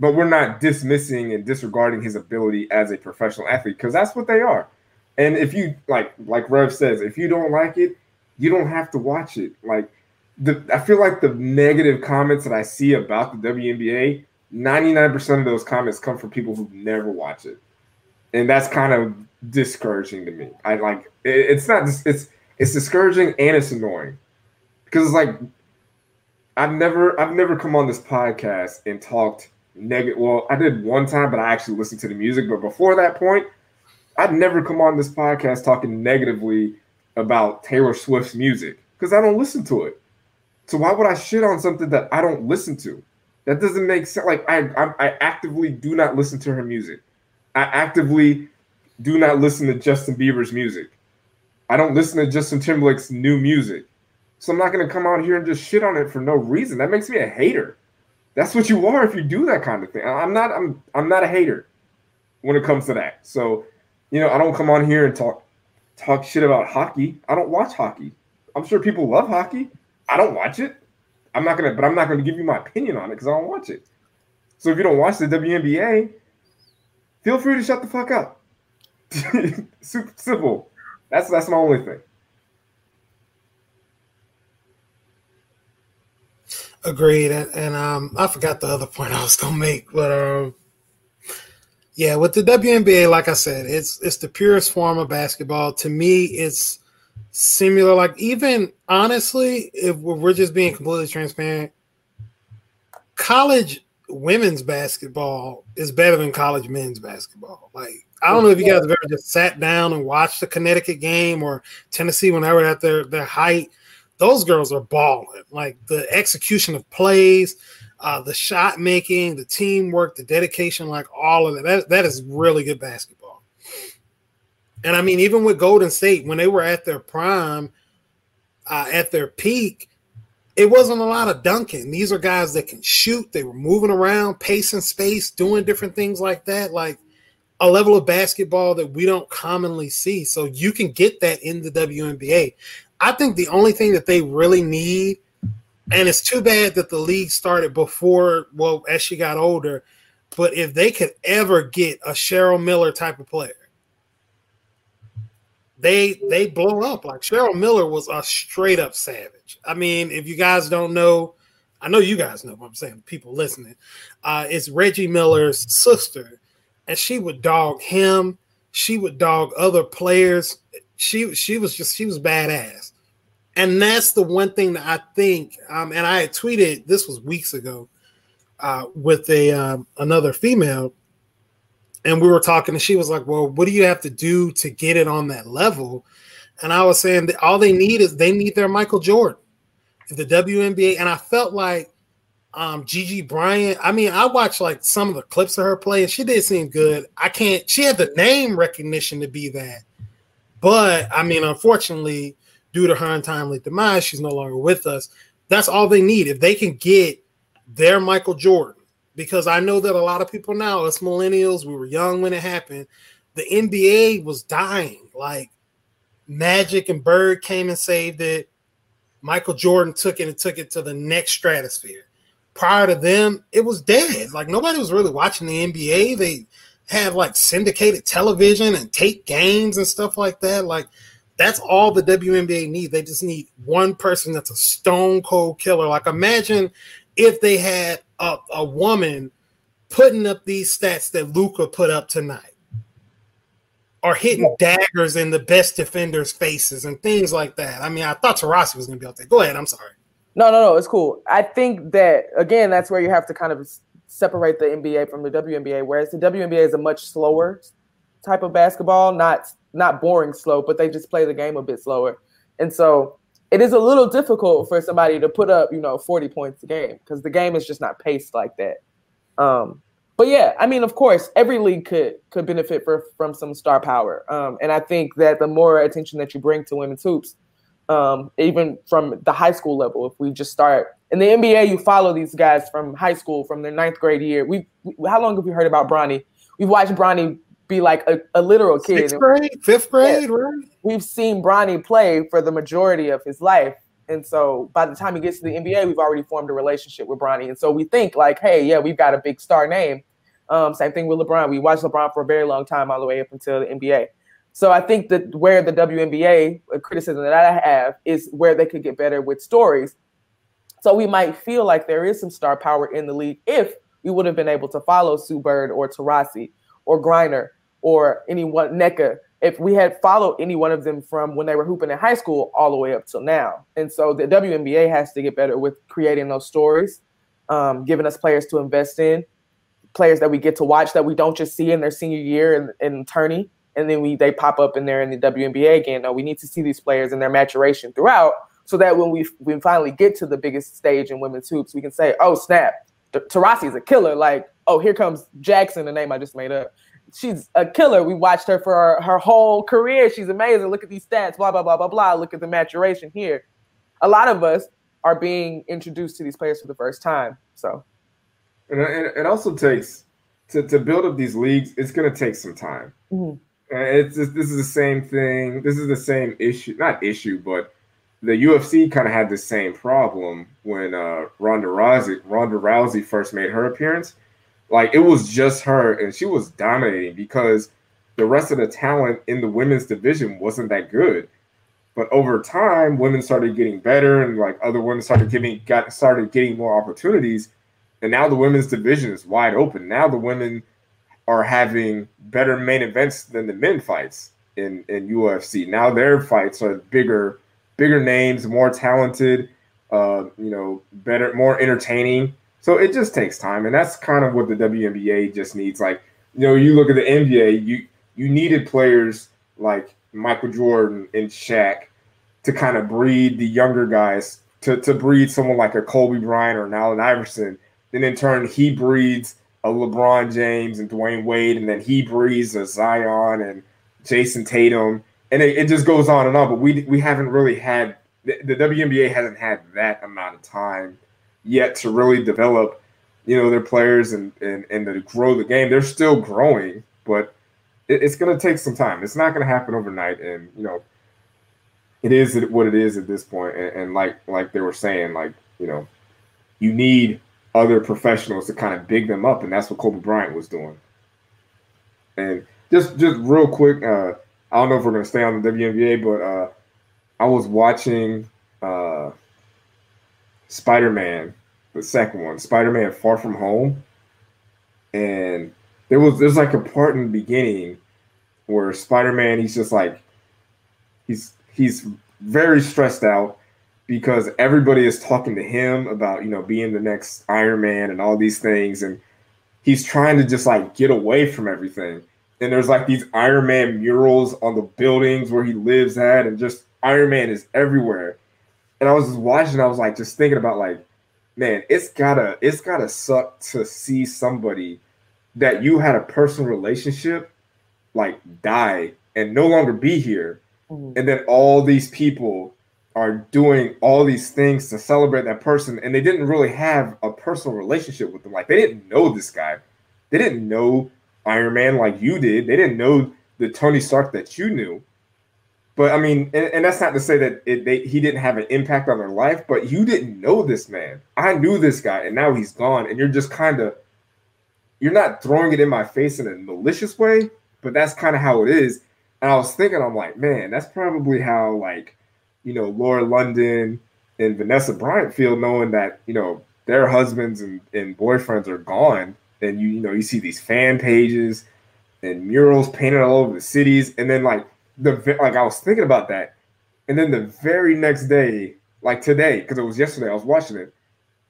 S2: but we're not dismissing and disregarding his ability as a professional athlete because that's what they are. And if you like, like Rev says, if you don't like it, you don't have to watch it. Like the, I feel like the negative comments that I see about the WNBA, 99% of those comments come from people who never watch it. And that's kind of discouraging to me. I like it, it's not it's it's discouraging and it's annoying because it's like I've never I've never come on this podcast and talked negative. Well, I did one time, but I actually listened to the music. But before that point, I'd never come on this podcast talking negatively about Taylor Swift's music because I don't listen to it. So why would I shit on something that I don't listen to? That doesn't make sense. Like I, I, I actively do not listen to her music. I actively do not listen to Justin Bieber's music. I don't listen to Justin Timberlake's new music. So I'm not going to come out here and just shit on it for no reason. That makes me a hater. That's what you are if you do that kind of thing. I'm not I'm I'm not a hater when it comes to that. So, you know, I don't come on here and talk talk shit about hockey. I don't watch hockey. I'm sure people love hockey. I don't watch it. I'm not gonna, but I'm not gonna give you my opinion on it because I don't watch it. So if you don't watch the WNBA, feel free to shut the fuck up. [laughs] Super simple. That's that's my only thing.
S1: Agreed, and, and um, I forgot the other point I was gonna make, but um, yeah, with the WNBA, like I said, it's it's the purest form of basketball. To me, it's similar. Like even honestly, if we're just being completely transparent, college women's basketball is better than college men's basketball. Like I don't know if you guys have ever just sat down and watched the Connecticut game or Tennessee when they were at their their height those girls are balling. Like the execution of plays, uh, the shot making, the teamwork, the dedication, like all of it. That, that is really good basketball. And I mean, even with Golden State, when they were at their prime, uh, at their peak, it wasn't a lot of dunking. These are guys that can shoot. They were moving around, pacing space, doing different things like that. Like a level of basketball that we don't commonly see. So you can get that in the WNBA. I think the only thing that they really need, and it's too bad that the league started before, well, as she got older, but if they could ever get a Cheryl Miller type of player, they they blow up. Like Cheryl Miller was a straight up savage. I mean, if you guys don't know, I know you guys know what I'm saying, people listening. Uh, it's Reggie Miller's sister, and she would dog him, she would dog other players she she was just she was badass, and that's the one thing that I think. Um, and I had tweeted this was weeks ago, uh, with a um, another female, and we were talking, and she was like, "Well, what do you have to do to get it on that level?" And I was saying that all they need is they need their Michael Jordan, in the WNBA, and I felt like um, Gigi Bryant. I mean, I watched like some of the clips of her play, and she did seem good. I can't. She had the name recognition to be that, but I mean, unfortunately, due to her untimely demise, she's no longer with us. That's all they need. If they can get their Michael Jordan, because I know that a lot of people now, us millennials, we were young when it happened. The NBA was dying. Like Magic and Bird came and saved it. Michael Jordan took it and took it to the next stratosphere. Prior to them, it was dead. Like nobody was really watching the NBA. They had like syndicated television and tape games and stuff like that. Like that's all the WNBA needs. They just need one person that's a stone cold killer. Like imagine if they had a, a woman putting up these stats that Luka put up tonight. Or hitting daggers in the best defenders' faces and things like that. I mean, I thought Taurasi was going to be out there. Go ahead. I'm sorry.
S3: No, no, no. It's cool. I think that again, that's where you have to kind of separate the NBA from the WNBA. Whereas the WNBA is a much slower type of basketball, not not boring slow, but they just play the game a bit slower. And so it is a little difficult for somebody to put up, you know, 40 points a game because the game is just not paced like that. Um, but yeah, I mean, of course, every league could could benefit for, from some star power. Um, and I think that the more attention that you bring to women's hoops, um, even from the high school level, if we just start in the NBA, you follow these guys from high school, from their ninth grade year. We, how long have we heard about Bronny? We've watched Bronny be like a, a literal kid.
S1: Sixth grade, fifth grade, yeah. right?
S3: We've seen Bronny play for the majority of his life. And so by the time he gets to the NBA, we've already formed a relationship with Bronny. And so we think like, hey, yeah, we've got a big star name. Um, same thing with LeBron. We watched LeBron for a very long time, all the way up until the NBA. So I think that where the WNBA criticism that I have is where they could get better with stories. So we might feel like there is some star power in the league if we would have been able to follow Sue Bird or Taurasi or Griner or anyone Nneka if we had followed any one of them from when they were hooping in high school all the way up till now. And so the WNBA has to get better with creating those stories, um, giving us players to invest in, players that we get to watch that we don't just see in their senior year in tourney and then we they pop up in there in the WNBA again. No, we need to see these players and their maturation throughout, so that when we we finally get to the biggest stage in women's hoops, we can say, "Oh snap, Taurasi is a killer!" Like, "Oh, here comes Jackson, the name I just made up." She's a killer. We watched her for her, her whole career. She's amazing. Look at these stats. Blah blah blah blah blah. Look at the maturation here. A lot of us are being introduced to these players for the first time. So,
S2: and it also takes to, to build up these leagues. It's going to take some time. Mm-hmm. It's just, this is the same thing. This is the same issue, not issue, but the UFC kind of had the same problem when uh, Ronda Rousey Ronda Rousey first made her appearance. Like it was just her, and she was dominating because the rest of the talent in the women's division wasn't that good. But over time, women started getting better, and like other women started getting got started getting more opportunities. And now the women's division is wide open. Now the women are having better main events than the men fights in in UFC. Now their fights are bigger, bigger names, more talented, uh, you know, better, more entertaining. So it just takes time, and that's kind of what the WNBA just needs. Like, you know, you look at the NBA, you you needed players like Michael Jordan and Shaq to kind of breed the younger guys to to breed someone like a Kobe Bryant or an Allen Iverson. Then in turn, he breeds a LeBron James and Dwyane Wade, and then he breeds a Zion and Jayson Tatum, and it, it just goes on and on. But we we haven't really had the, the WNBA hasn't had that amount of time yet to really develop, you know, their players and and and to grow the game. They're still growing, but it, it's going to take some time. It's not going to happen overnight, and you know, it is what it is at this point. And, and like like they were saying, like you know, you need other professionals to kind of big them up, and that's what Kobe Bryant was doing. And just just real quick, uh, I don't know if we're gonna stay on the WNBA, but uh, I was watching uh, Spider Man, the second one, Spider Man Far From Home, and there was there's like a part in the beginning where Spider Man he's just like he's he's very stressed out because everybody is talking to him about you know being the next Iron Man and all these things, and he's trying to just like get away from everything. And there's like these Iron Man murals on the buildings where he lives at, and just Iron Man is everywhere. And I was just watching, I was like just thinking about like, man, it's gotta it's gotta suck to see somebody that you had a personal relationship like die and no longer be here. Mm-hmm. And then all these people are doing all these things to celebrate that person and they didn't really have a personal relationship with them. Like they didn't know this guy. They didn't know iron man like you did. They didn't know the tony stark that you knew. But i mean and, and that's not to say that it, they, he didn't have an impact on their life but you didn't know this man. I knew this guy and now he's gone and you're just kind of you're not throwing it in my face in a malicious way but that's kind of how it is. And i was thinking i'm like man that's probably how like you know, Lauren London and Vanessa Bryant feel knowing that, you know, their husbands and, and boyfriends are gone. And you, you know, you see these fan pages and murals painted all over the cities. And then like the like I was thinking about that. And then the very next day, like today, because it was yesterday, I was watching it.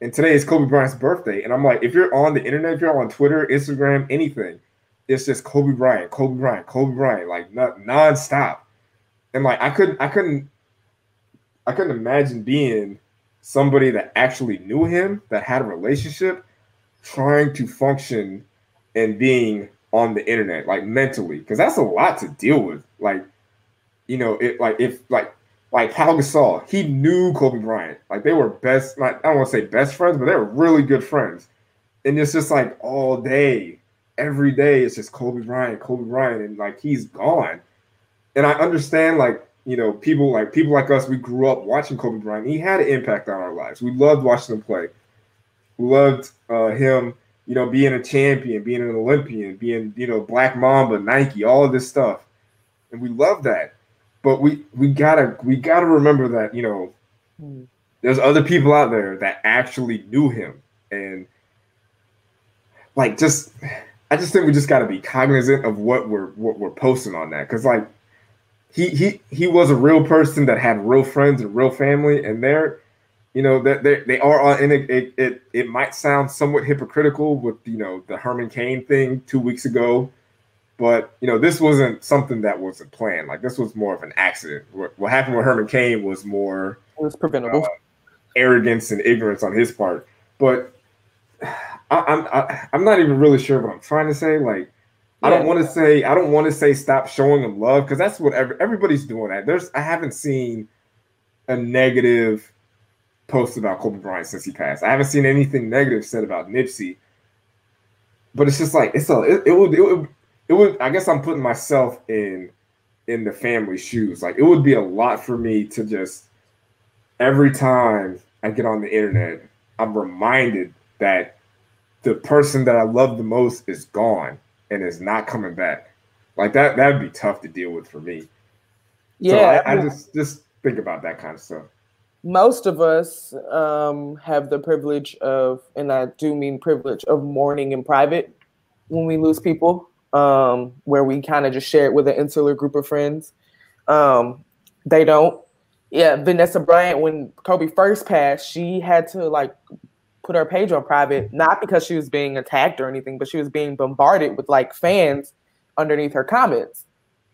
S2: And today is Kobe Bryant's birthday. And I'm like, if you're on the internet, if you're on Twitter, Instagram, anything, it's just Kobe Bryant, Kobe Bryant, Kobe Bryant, like not nonstop. And like I couldn't I couldn't I couldn't imagine being somebody that actually knew him, that had a relationship, trying to function and being on the internet, like mentally, because that's a lot to deal with. Like, you know, it like if like like Pau Gasol, he knew Kobe Bryant. Like they were best, like I don't want to say best friends, but they were really good friends. And it's just like all day, every day, it's just Kobe Bryant, Kobe Bryant, and like he's gone. And I understand like you know, people like people like us, we grew up watching Kobe Bryant. He had an impact on our lives. We loved watching him play. We loved uh, him, you know, being a champion, being an Olympian, being you know Black Mamba, Nike, all of this stuff, and we love that. But we we gotta we gotta remember that you know, hmm. there's other people out there that actually knew him, and like just I just think we just gotta be cognizant of what we're what we're posting on that because like he he he was a real person that had real friends and real family, and they're you know that they, they are on and it, it, it it might sound somewhat hypocritical with you know the Herman Cain thing two weeks ago But you know, this wasn't something that wasn't planned. Like this was more of an accident. What, what happened with Herman Cain was more
S3: it was preventable uh,
S2: arrogance and ignorance on his part. But [sighs] I, I'm I, I'm not even really sure what I'm trying to say. Like I don't want to say I don't want to say stop showing them love because that's what every, everybody's doing. That there's I haven't seen a negative post about Kobe Bryant since he passed. I haven't seen anything negative said about Nipsey. But it's just like it's a it, it would it would it would I guess I'm putting myself in in the family shoes. Like it would be a lot for me to just every time I get on the internet, I'm reminded that the person that I love the most is gone and is not coming back. Like that that'd be tough to deal with for me. Yeah. So I, I just just think about that kind of stuff.
S3: Most of us um, have the privilege of, and I do mean privilege, of mourning in private when we lose people, um, where we kind of just share it with an insular group of friends. Um, they don't. Yeah, Vanessa Bryant, when Kobe first passed, she had to like put her page on private, not because she was being attacked or anything, but she was being bombarded with like fans underneath her comments.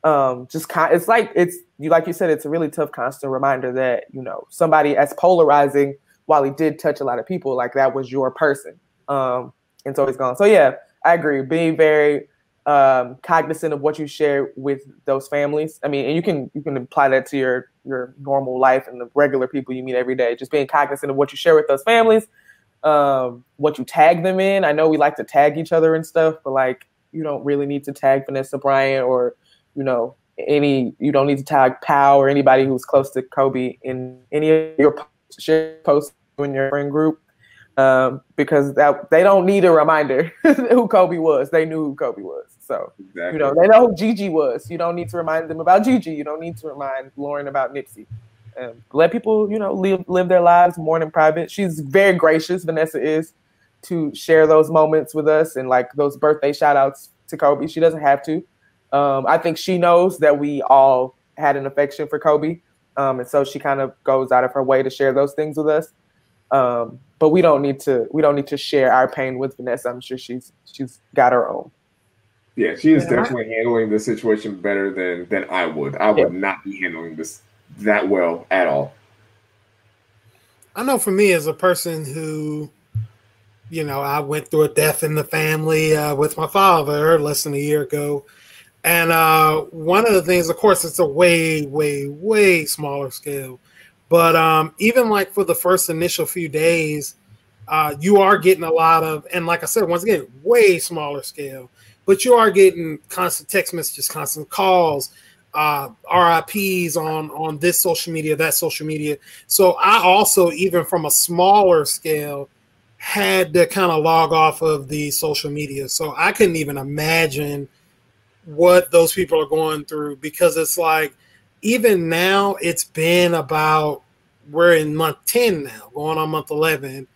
S3: Um, just kind, it's like it's you like you said, it's a really tough constant reminder that you know somebody as polarizing, while he did touch a lot of people, like that was your person. Um, and so he's gone. So yeah, I agree. Being very um, cognizant of what you share with those families. I mean, and you can you can apply that to your your normal life and the regular people you meet every day. Just being cognizant of what you share with those families, um, what you tag them in. I know we like to tag each other and stuff, but like you don't really need to tag Vanessa Bryant or you know any. You don't need to tag Pau or anybody who's close to Kobe in any of your posts in your friend group. Um, because that they don't need a reminder [laughs] who Kobe was. They knew who Kobe was. So exactly. you know they know who Gigi was. You don't need to remind them about Gigi. You don't need to remind Lauren about Nipsey. Um, let people, you know, live live their lives more in private. She's very gracious. Vanessa is to share those moments with us and like those birthday shout outs to Kobe. She doesn't have to. Um, I think she knows that we all had an affection for Kobe. Um, and so she kind of goes out of her way to share those things with us. Um, but we don't need to we don't need to share our pain with Vanessa. I'm sure she's she's got her own.
S2: Yeah, she is definitely handling the situation better than than I would. I would yeah. not be handling this that well at all.
S1: I know for me as a person who, you know, I went through a death in the family uh, with my father less than a year ago. And uh, one of the things, of course, it's a way, way, way smaller scale. But um, even like for the first initial few days, uh, you are getting a lot of, and like I said, once again, way smaller scale, but you are getting constant text messages, constant calls, uh, RIPs on on this social media, that social media. So I also, even from a smaller scale, had to kind of log off of the social media. So I couldn't even imagine what those people are going through because it's like even now it's been about we're in month 10 now, going on month 11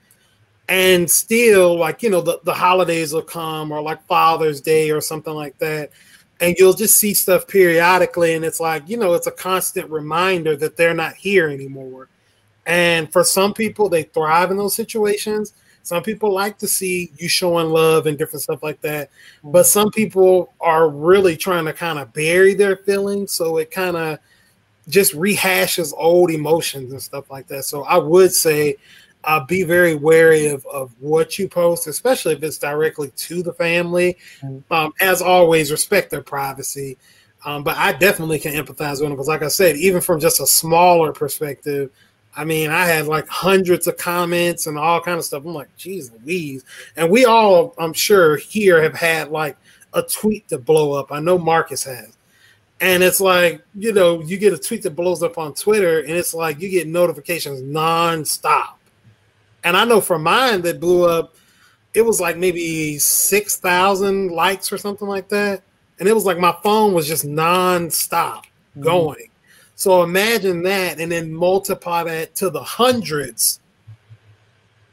S1: and still like you know the, the holidays will come or like father's day or something like that and you'll just see stuff periodically and it's like you know it's a constant reminder that they're not here anymore. And for some people they thrive in those situations. Some people like to see you showing love and different stuff like that. But mm-hmm. some people are really trying to kind of bury their feelings so it kind of just rehashes old emotions and stuff like that. So i would say uh, be very wary of, of what you post, especially if it's directly to the family. Mm-hmm. Um, as always, respect their privacy. Um, but I definitely can empathize with them because, like I said, even from just a smaller perspective, I mean, I had like hundreds of comments and all kind of stuff. I'm like, geez Louise. And we all, I'm sure, here have had like a tweet to blow up. I know Marcus has. And it's like, you know, you get a tweet that blows up on Twitter, and it's like you get notifications nonstop. And I know for mine that blew up, it was like maybe 6,000 likes or something like that. And it was like my phone was just nonstop mm-hmm. going. So imagine that and then multiply that to the hundreds.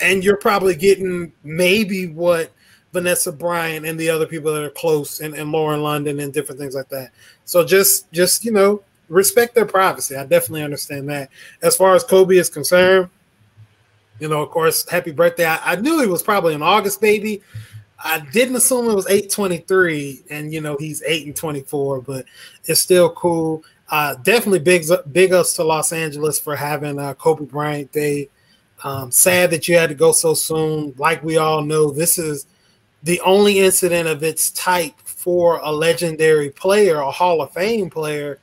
S1: And you're probably getting maybe what Vanessa Bryant and the other people that are close and, and Lauren London and different things like that. So just just you know, respect their privacy. I definitely understand that. As far as Kobe is concerned, you know, of course, happy birthday. I, I knew he was probably an August baby. I didn't assume it was 823, and you know he's eight and 24, but it's still cool. Uh, definitely big big ups to Los Angeles for having uh, Kobe Bryant Day. Um, sad that you had to go so soon. Like we all know, this is the only incident of its type for a legendary player, a Hall of Fame player,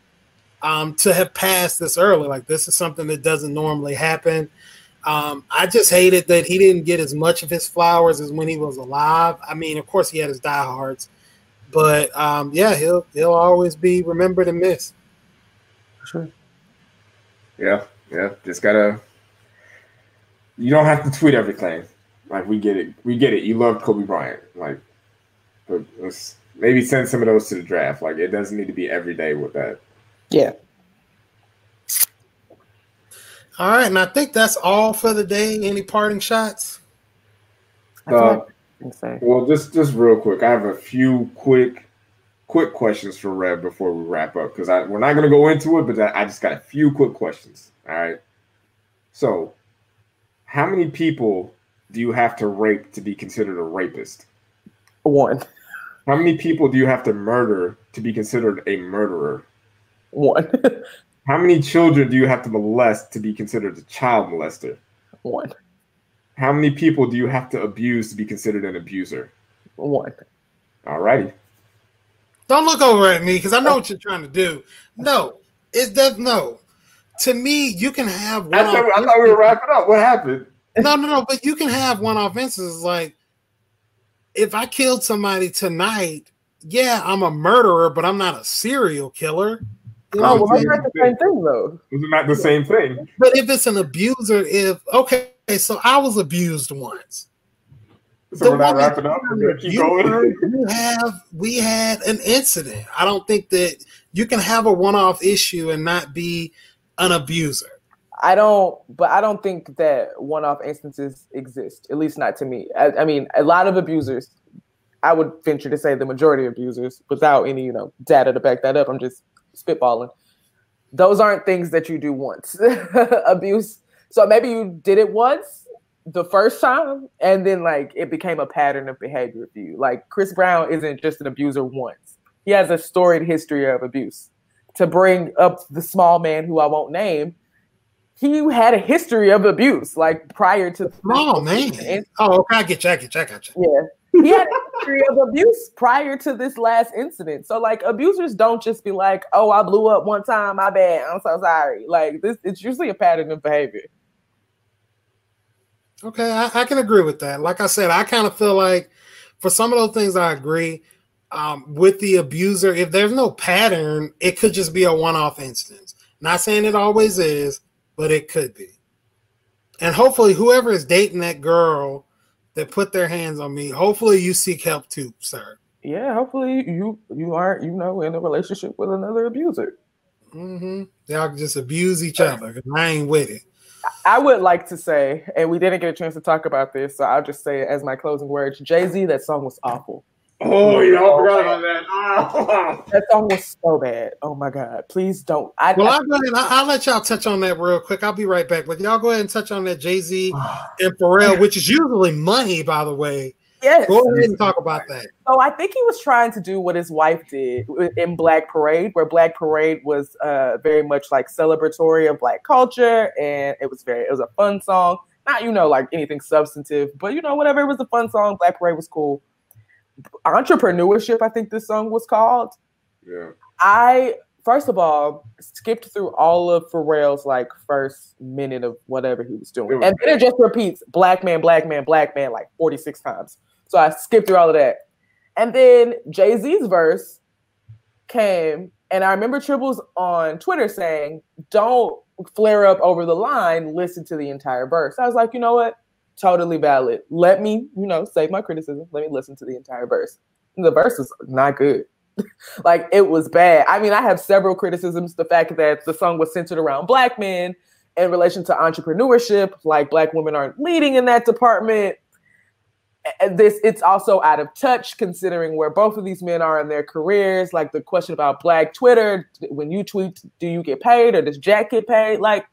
S1: um, to have passed this early. Like this is something that doesn't normally happen. Um, I just hated that he didn't get as much of his flowers as when he was alive. I mean, of course, he had his diehards, but um, yeah, he'll he'll always be remembered and missed.
S2: Sure. Yeah, yeah. Just gotta. You don't have to tweet everything. Like we get it, we get it. You love Kobe Bryant, like, but maybe send some of those to the draft. Like it doesn't need to be every day with that.
S3: Yeah.
S1: All right, and I think that's all for the day. Any parting shots?
S2: Uh, well, just just real quick, I have a few quick quick questions for Rev before we wrap up because we're not going to go into it, but I just got a few quick questions. All right. So, how many people do you have to rape to be considered a rapist?
S3: One.
S2: How many people do you have to murder to be considered a murderer?
S3: One. [laughs]
S2: How many children do you have to molest to be considered a child molester?
S3: One.
S2: How many people do you have to abuse to be considered an abuser?
S3: One.
S2: All righty.
S1: Don't look over at me because I know oh. what you're trying to do. No, it does no. To me, you can have
S2: one. I thought, I thought we were wrapping up. What happened?
S1: No, no, no. But you can have one offenses like if I killed somebody tonight, yeah, I'm a murderer, but I'm not a serial killer.
S3: You know, oh, well, that's not the same thing, though.
S2: It's not the same thing.
S1: But if it's an abuser, if okay, so I was abused once.
S2: So the we're not wrapping up. We keep going.
S1: You have we had an incident. I don't think that you can have a one-off issue and not be an abuser.
S3: I don't, but I don't think that one-off instances exist. At least not to me. I, I mean, a lot of abusers. I would venture to say the majority of abusers, without any you know data to back that up. I'm just spitballing. Those aren't things that you do once. [laughs] Abuse. So maybe you did it once the first time and then like it became a pattern of behavior for you. Like Chris Brown isn't just an abuser once. He has a storied history of abuse. To bring up the small man who I won't name, he had a history of abuse, like prior to
S1: small man. And, oh, okay, I get you, I get you, I you.
S3: Yeah, he had a history of abuse prior to this last incident. So like abusers don't just be like, "Oh, I blew up one time, my bad. I'm so sorry." Like this, it's usually a pattern of behavior.
S1: Okay, I, I can agree with that. Like I said, I kind of feel like for some of those things, I agree. Um, with the abuser, if there's no pattern, it could just be a one-off instance. Not saying it always is, but it could be. And hopefully, whoever is dating that girl that put their hands on me. Hopefully, you seek help too, sir.
S3: Yeah, hopefully you you aren't you know in a relationship with another abuser.
S1: Mm-hmm. Y'all can just abuse each other. I ain't with it.
S3: I would like to say, and we didn't get a chance to talk about this, so I'll just say it as my closing words. Jay Z, that song was awful.
S2: Oh, yeah, I forgot about that. Oh. [laughs]
S3: That song was so bad. Oh my god! Please don't.
S1: I, well, I'll go ahead. I'll, I'll, let y'all touch on that real quick. I'll be right back. But y'all go ahead and touch on that Jay Z [sighs] and Pharrell, which is usually money, by the way.
S3: Yes.
S1: Go ahead and talk about that.
S3: So I think he was trying to do what his wife did in Black Parade, where Black Parade was uh, very much like celebratory of Black culture, and it was very it was a fun song. Not you know like anything substantive, but you know whatever. It was a fun song. Black Parade was cool entrepreneurship, I think this song was called.
S2: Yeah.
S3: I first of all skipped through all of Pharrell's like first minute of whatever he was doing. And then it just repeats black man, black man, black man like 46 times. So I skipped through all of that. And then Jay-Z's verse came, and I remember Tribbles on Twitter saying, Don't flare up over the line, listen to the entire verse. I was like, you know what? Totally valid. Let me, you know, save my criticism. Let me listen to the entire verse. The verse is not good. [laughs] like it was bad. I mean, I have several criticisms. The fact that the song was centered around black men in relation to entrepreneurship, like black women aren't leading in that department. This it's also out of touch considering where both of these men are in their careers. Like the question about black Twitter, when you tweet, do you get paid or does Jack get paid? Like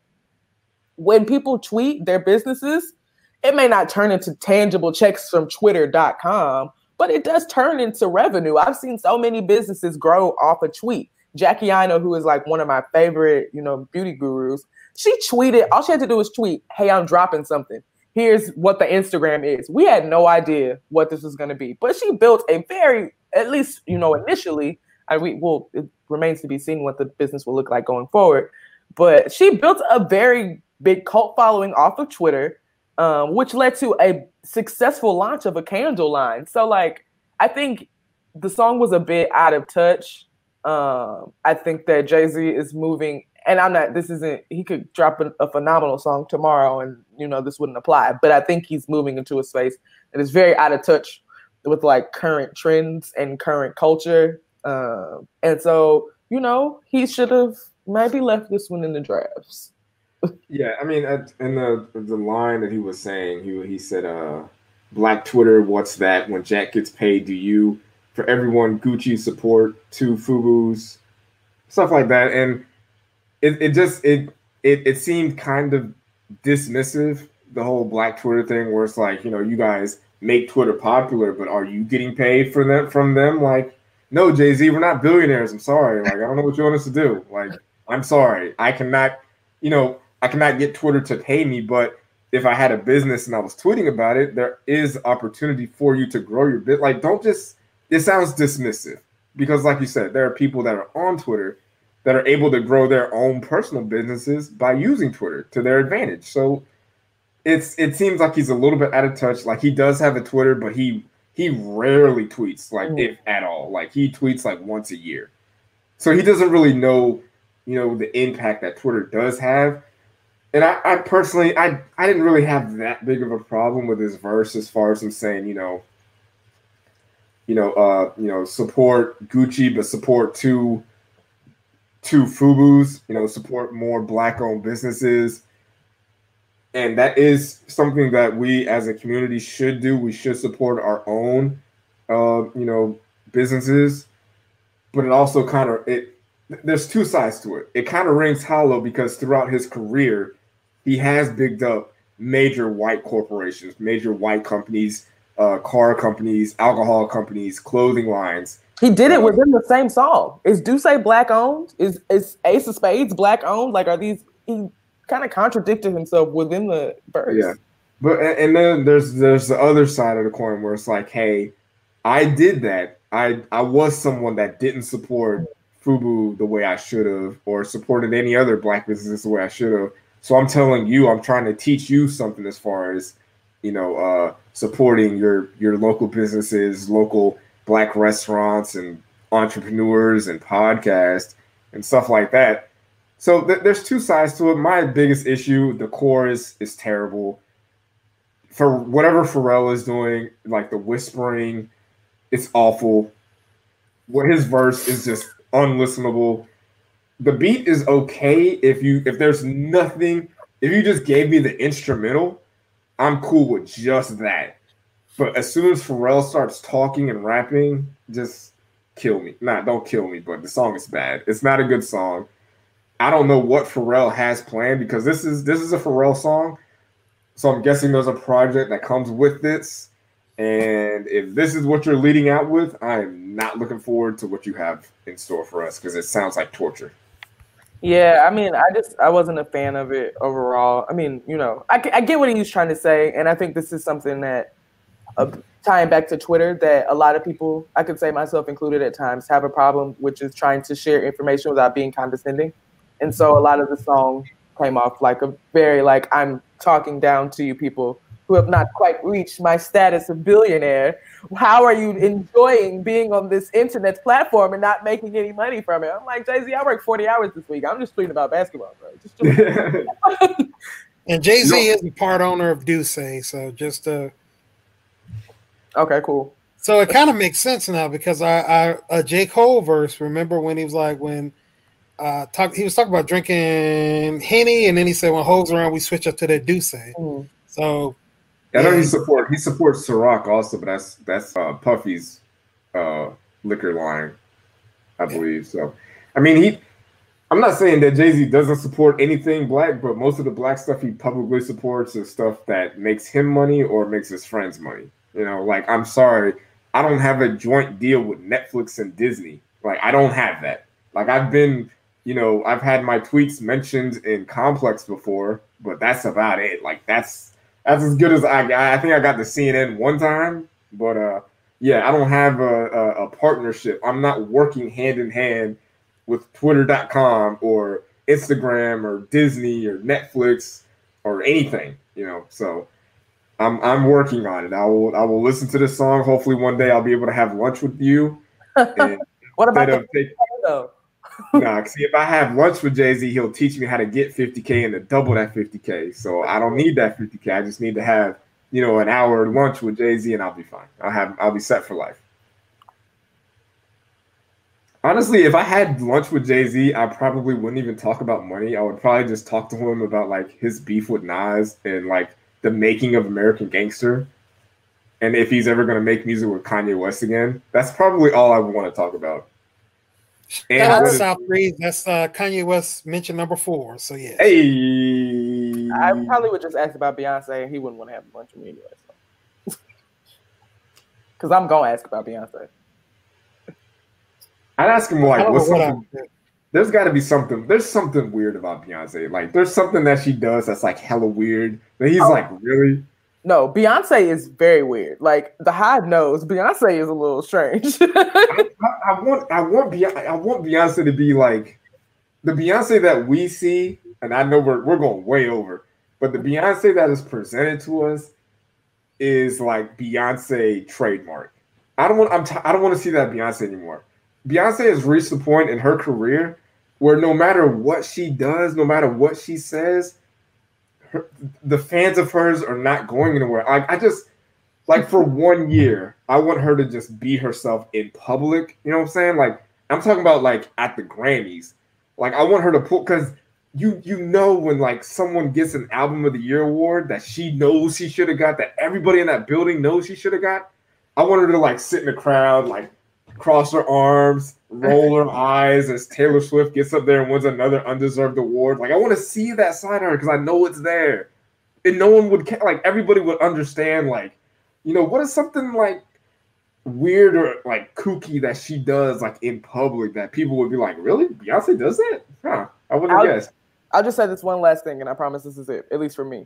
S3: when people tweet their businesses, it may not turn into tangible checks from twitter.com, but it does turn into revenue. I've seen so many businesses grow off a tweet. Jackie Aina, who is like one of my favorite, you know, beauty gurus, she tweeted, all she had to do was tweet, Hey, I'm dropping something. Here's what the Instagram is. We had no idea what this was going to be, but she built a very, at least, you know, initially, I we well, it remains to be seen what the business will look like going forward. But she built a very big cult following off of Twitter, um, which led to a successful launch of a candle line. So, like, I think the song was a bit out of touch. Um, I think that Jay Z is moving, and I'm not. This isn't. He could drop a, a, phenomenal song tomorrow, and you know this wouldn't apply. But I think he's moving into a space that is very out of touch with like current trends and current culture. Um, and so, you know, he should have maybe left this one in the drafts.
S2: Yeah, I mean, in the the line that he was saying, he he said, uh, "Black Twitter, what's that? When Jack gets paid, do you?" For everyone, Gucci support two Fubu's, stuff like that, and it, it just it it it seemed kind of dismissive the whole Black Twitter thing, where it's like you know you guys make Twitter popular, but are you getting paid for them from them? Like, no, Jay Z, we're not billionaires. I'm sorry. Like, I don't know what you want us to do. Like, I'm sorry. I cannot, you know, I cannot get Twitter to pay me, but if I had a business and I was tweeting about it, there is opportunity for you to grow your bit. Like, don't just it sounds dismissive because, like you said, there are people that are on Twitter that are able to grow their own personal businesses by using Twitter to their advantage. So it's it seems like he's a little bit out of touch. Like he does have a Twitter, but he he rarely tweets, like mm. if at all. Like he tweets like once a year. So he doesn't really know, you know, the impact that Twitter does have and I, I, personally, I, I didn't really have that big of a problem with his verse as far as him saying, you know, you know, uh, you know, support Gucci, but support two, two Fubu's, you know, support more black-owned businesses, and that is something that we as a community should do. We should support our own, uh, you know, businesses, but it also kind of it. There's two sides to it. It kind of rings hollow because throughout his career, he has bigged up major white corporations, major white companies, uh, car companies, alcohol companies, clothing lines.
S3: He did it uh, within the same song. Is D'USSÉ black owned? Is is Ace of Spades black owned? Like, are these? He kind of contradicted himself within the verse.
S2: Yeah, but and then there's there's the other side of the coin where it's like, hey, I did that. I I was someone that didn't support Fubu the way I should have, or supported any other black business the way I should have. So I'm telling you, I'm trying to teach you something as far as, you know, uh, supporting your your local businesses, local black restaurants and entrepreneurs and podcasts and stuff like that. So th- there's two sides to it. My biggest issue, the chorus is terrible. For whatever Pharrell is doing, like the whispering, it's awful. What his verse is just unlistenable the beat is okay if you if there's nothing if you just gave me the instrumental, I'm cool with just that. But as soon as Pharrell starts talking and rapping, just kill me. Not don't kill me, but the song is bad. It's not a good song. I don't know what Pharrell has planned because this is this is a Pharrell song. So I'm guessing there's a project that comes with this. And if this is what you're leading out with, I am not looking forward to what you have in store for us because it sounds like torture.
S3: Yeah, I mean, I just I wasn't a fan of it overall. I mean, you know, I, I get what he was trying to say, and I think this is something that uh, tying back to Twitter that a lot of people, I could say myself included at times, have a problem, which is trying to share information without being condescending, and so a lot of the song came off like a very like I'm talking down to you people who have not quite reached my status of billionaire. How are you enjoying being on this internet platform and not making any money from it? I'm like, Jay Z, I worked 40 hours this week. I'm just tweeting about basketball, bro.
S1: Just [laughs] and Jay Z no. is a part owner of D'USSÉ, so just uh
S3: Okay, cool.
S1: So it kind of makes sense now because I, I a J. Cole verse, remember when he was like when uh talk he was talking about drinking Henny and then he said when hoes around we switch up to the D'USSÉ. Mm-hmm. So
S2: I know he support he supports Ciroc also, but that's that's uh, Puffy's uh, liquor line, I believe. So, I mean, he. I'm not saying that Jay Z doesn't support anything black, but most of the black stuff he publicly supports is stuff that makes him money or makes his friends money. You know, like I'm sorry, I don't have a joint deal with Netflix and Disney. Like I don't have that. Like I've been, you know, I've had my tweets mentioned in Complex before, but that's about it. Like that's that's as good as I got. I think I got the CNN one time, but uh yeah, I don't have a, a, a partnership. I'm not working hand in hand with Twitter.com or Instagram or Disney or Netflix or anything, you know. So I'm I'm working on it. I will I will listen to this song. Hopefully one day I'll be able to have lunch with you. [laughs]
S3: what about the take, though?
S2: Nah, see if I have lunch with Jay Z, he'll teach me how to get 50k and to double that 50k. So I don't need that 50k. I just need to have you know an hour lunch with Jay Z and I'll be fine. I'll have I'll be set for life. Honestly, if I had lunch with Jay Z, I probably wouldn't even talk about money. I would probably just talk to him about like his beef with Nas and like the making of American Gangster, and if he's ever going to make music with Kanye West again. That's probably all I want to talk about.
S1: And that's South Breeze. That's uh, Kanye West mentioned number four. So yeah.
S2: Hey.
S3: I probably would just ask about Beyonce, and he wouldn't want to have a bunch of me anyway. [laughs] Because I'm gonna ask about Beyonce.
S2: I'd ask him like, what's something? There's got to be something. There's something weird about Beyonce. Like, there's something that she does that's like hella weird. But he's oh. like, really?
S3: No, Beyonce is very weird. Like the hive knows Beyonce is a little strange. [laughs]
S2: I, I, I, want, I want, Beyonce, I want Beyonce to be like the Beyonce that we see, and I know we're we're going way over, but the Beyonce that is presented to us is like Beyonce trademark. I don't want. I'm. T- I don't want to see that Beyonce anymore. Beyonce has reached the point in her career where no matter what she does, no matter what she says, her, the fans of hers are not going anywhere. Like I just like for one year, I want her to just be herself in public. You know what I'm saying? Like I'm talking about like at the Grammys. Like I want her to put because you you know when like someone gets an album of the year award that she knows she should have got that everybody in that building knows she should have got. I want her to like sit in the crowd like cross her arms, roll [laughs] her eyes as Taylor Swift gets up there and wins another undeserved award. Like I want to see that side of her because I know it's there, and no one would like everybody would understand. Like, you know, what is something like weird or like kooky that she does like in public that people would be like, really, Beyonce does that? Huh? I wouldn't guess.
S3: I'll just say this one last thing, and I promise this is it, at least for me.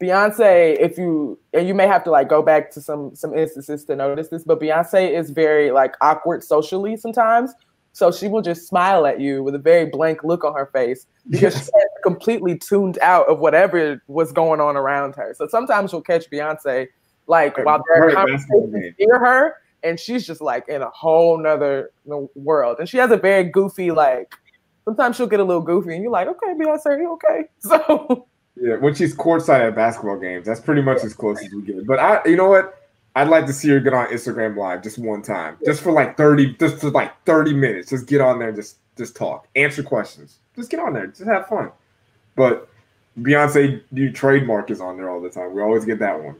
S3: Beyonce, if you and you may have to like go back to some some instances to notice this, but Beyonce is very like awkward socially sometimes. So she will just smile at you with a very blank look on her face because yes. she's completely tuned out of whatever was going on around her. So sometimes you'll catch Beyonce like while they're conversations near her, and she's just like in a whole nother world. And she has a very goofy like. Sometimes she'll get a little goofy, and you're like, okay, Beyonce, you okay? [laughs] So
S2: yeah, when she's courtside at basketball games, that's pretty much as close as we get. But I, you know what? I'd like to see her get on Instagram Live just one time, just for like thirty, just for like thirty minutes. Just get on there, and just just talk, answer questions, just get on there, just have fun. But Beyonce, new trademark is on there all the time. We always get that one.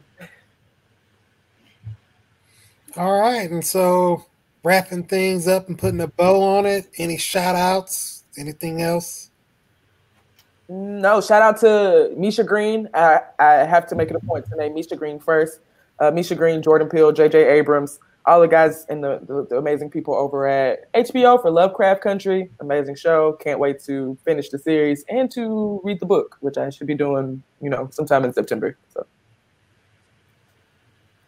S1: All right, and so wrapping things up and putting a bow on it. Any shout outs? Anything else?
S3: No, shout out to Misha Green. I, I have to make it a point to name Misha Green first. Uh, Misha Green, Jordan Peele, J.J. Abrams, all the guys and the, the, the, amazing people over at HBO for Lovecraft Country. Amazing show. Can't wait to finish the series and to read the book, which I should be doing, you know, sometime in September. So.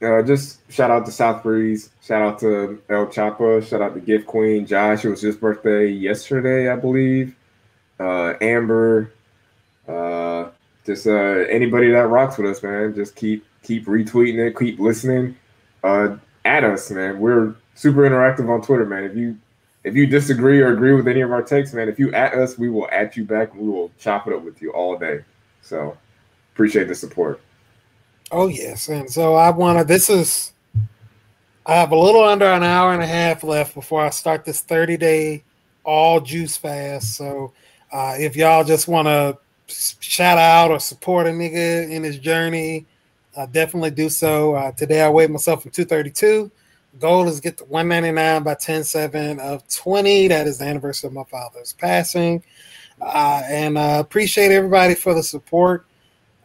S2: Uh, just shout out to South Breeze. Shout out to El Chapa. Shout out to Gift Queen. Josh, it was his birthday yesterday, I believe. Uh, Amber, uh, just uh, anybody that rocks with us, man, just keep keep retweeting it, keep listening. Uh, at us, man. We're super interactive on Twitter, man. If you if you disagree or agree with any of our takes, man, if you at us, we will at you back. We will chop it up with you all day. So appreciate the support.
S1: Oh yes, and so I want to. This is. I have a little under an hour and a half left before I start this 30 day all juice fast. So uh, if y'all just want to shout out or support a nigga in his journey, uh, definitely do so. Uh, today I weighed myself from 232. Goal is get to 199 by 10 7 of 20. That is the anniversary of my father's passing. Uh, and uh, appreciate everybody for the support.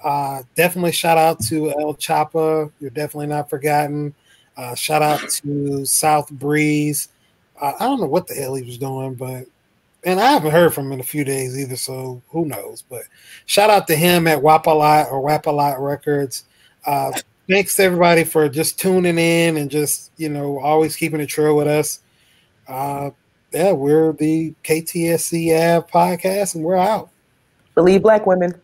S1: Uh, definitely shout out to El Chapa. You're definitely not forgotten. Uh, shout out to South Breeze. Uh, I don't know what the hell he was doing, but and I haven't heard from him in a few days either, so who knows? But shout out to him at Wapalot or Wapalot Records. Uh, thanks to everybody for just tuning in and just you know always keeping it true with us. Uh, yeah, we're the KTSE podcast, and we're out.
S3: Believe black women.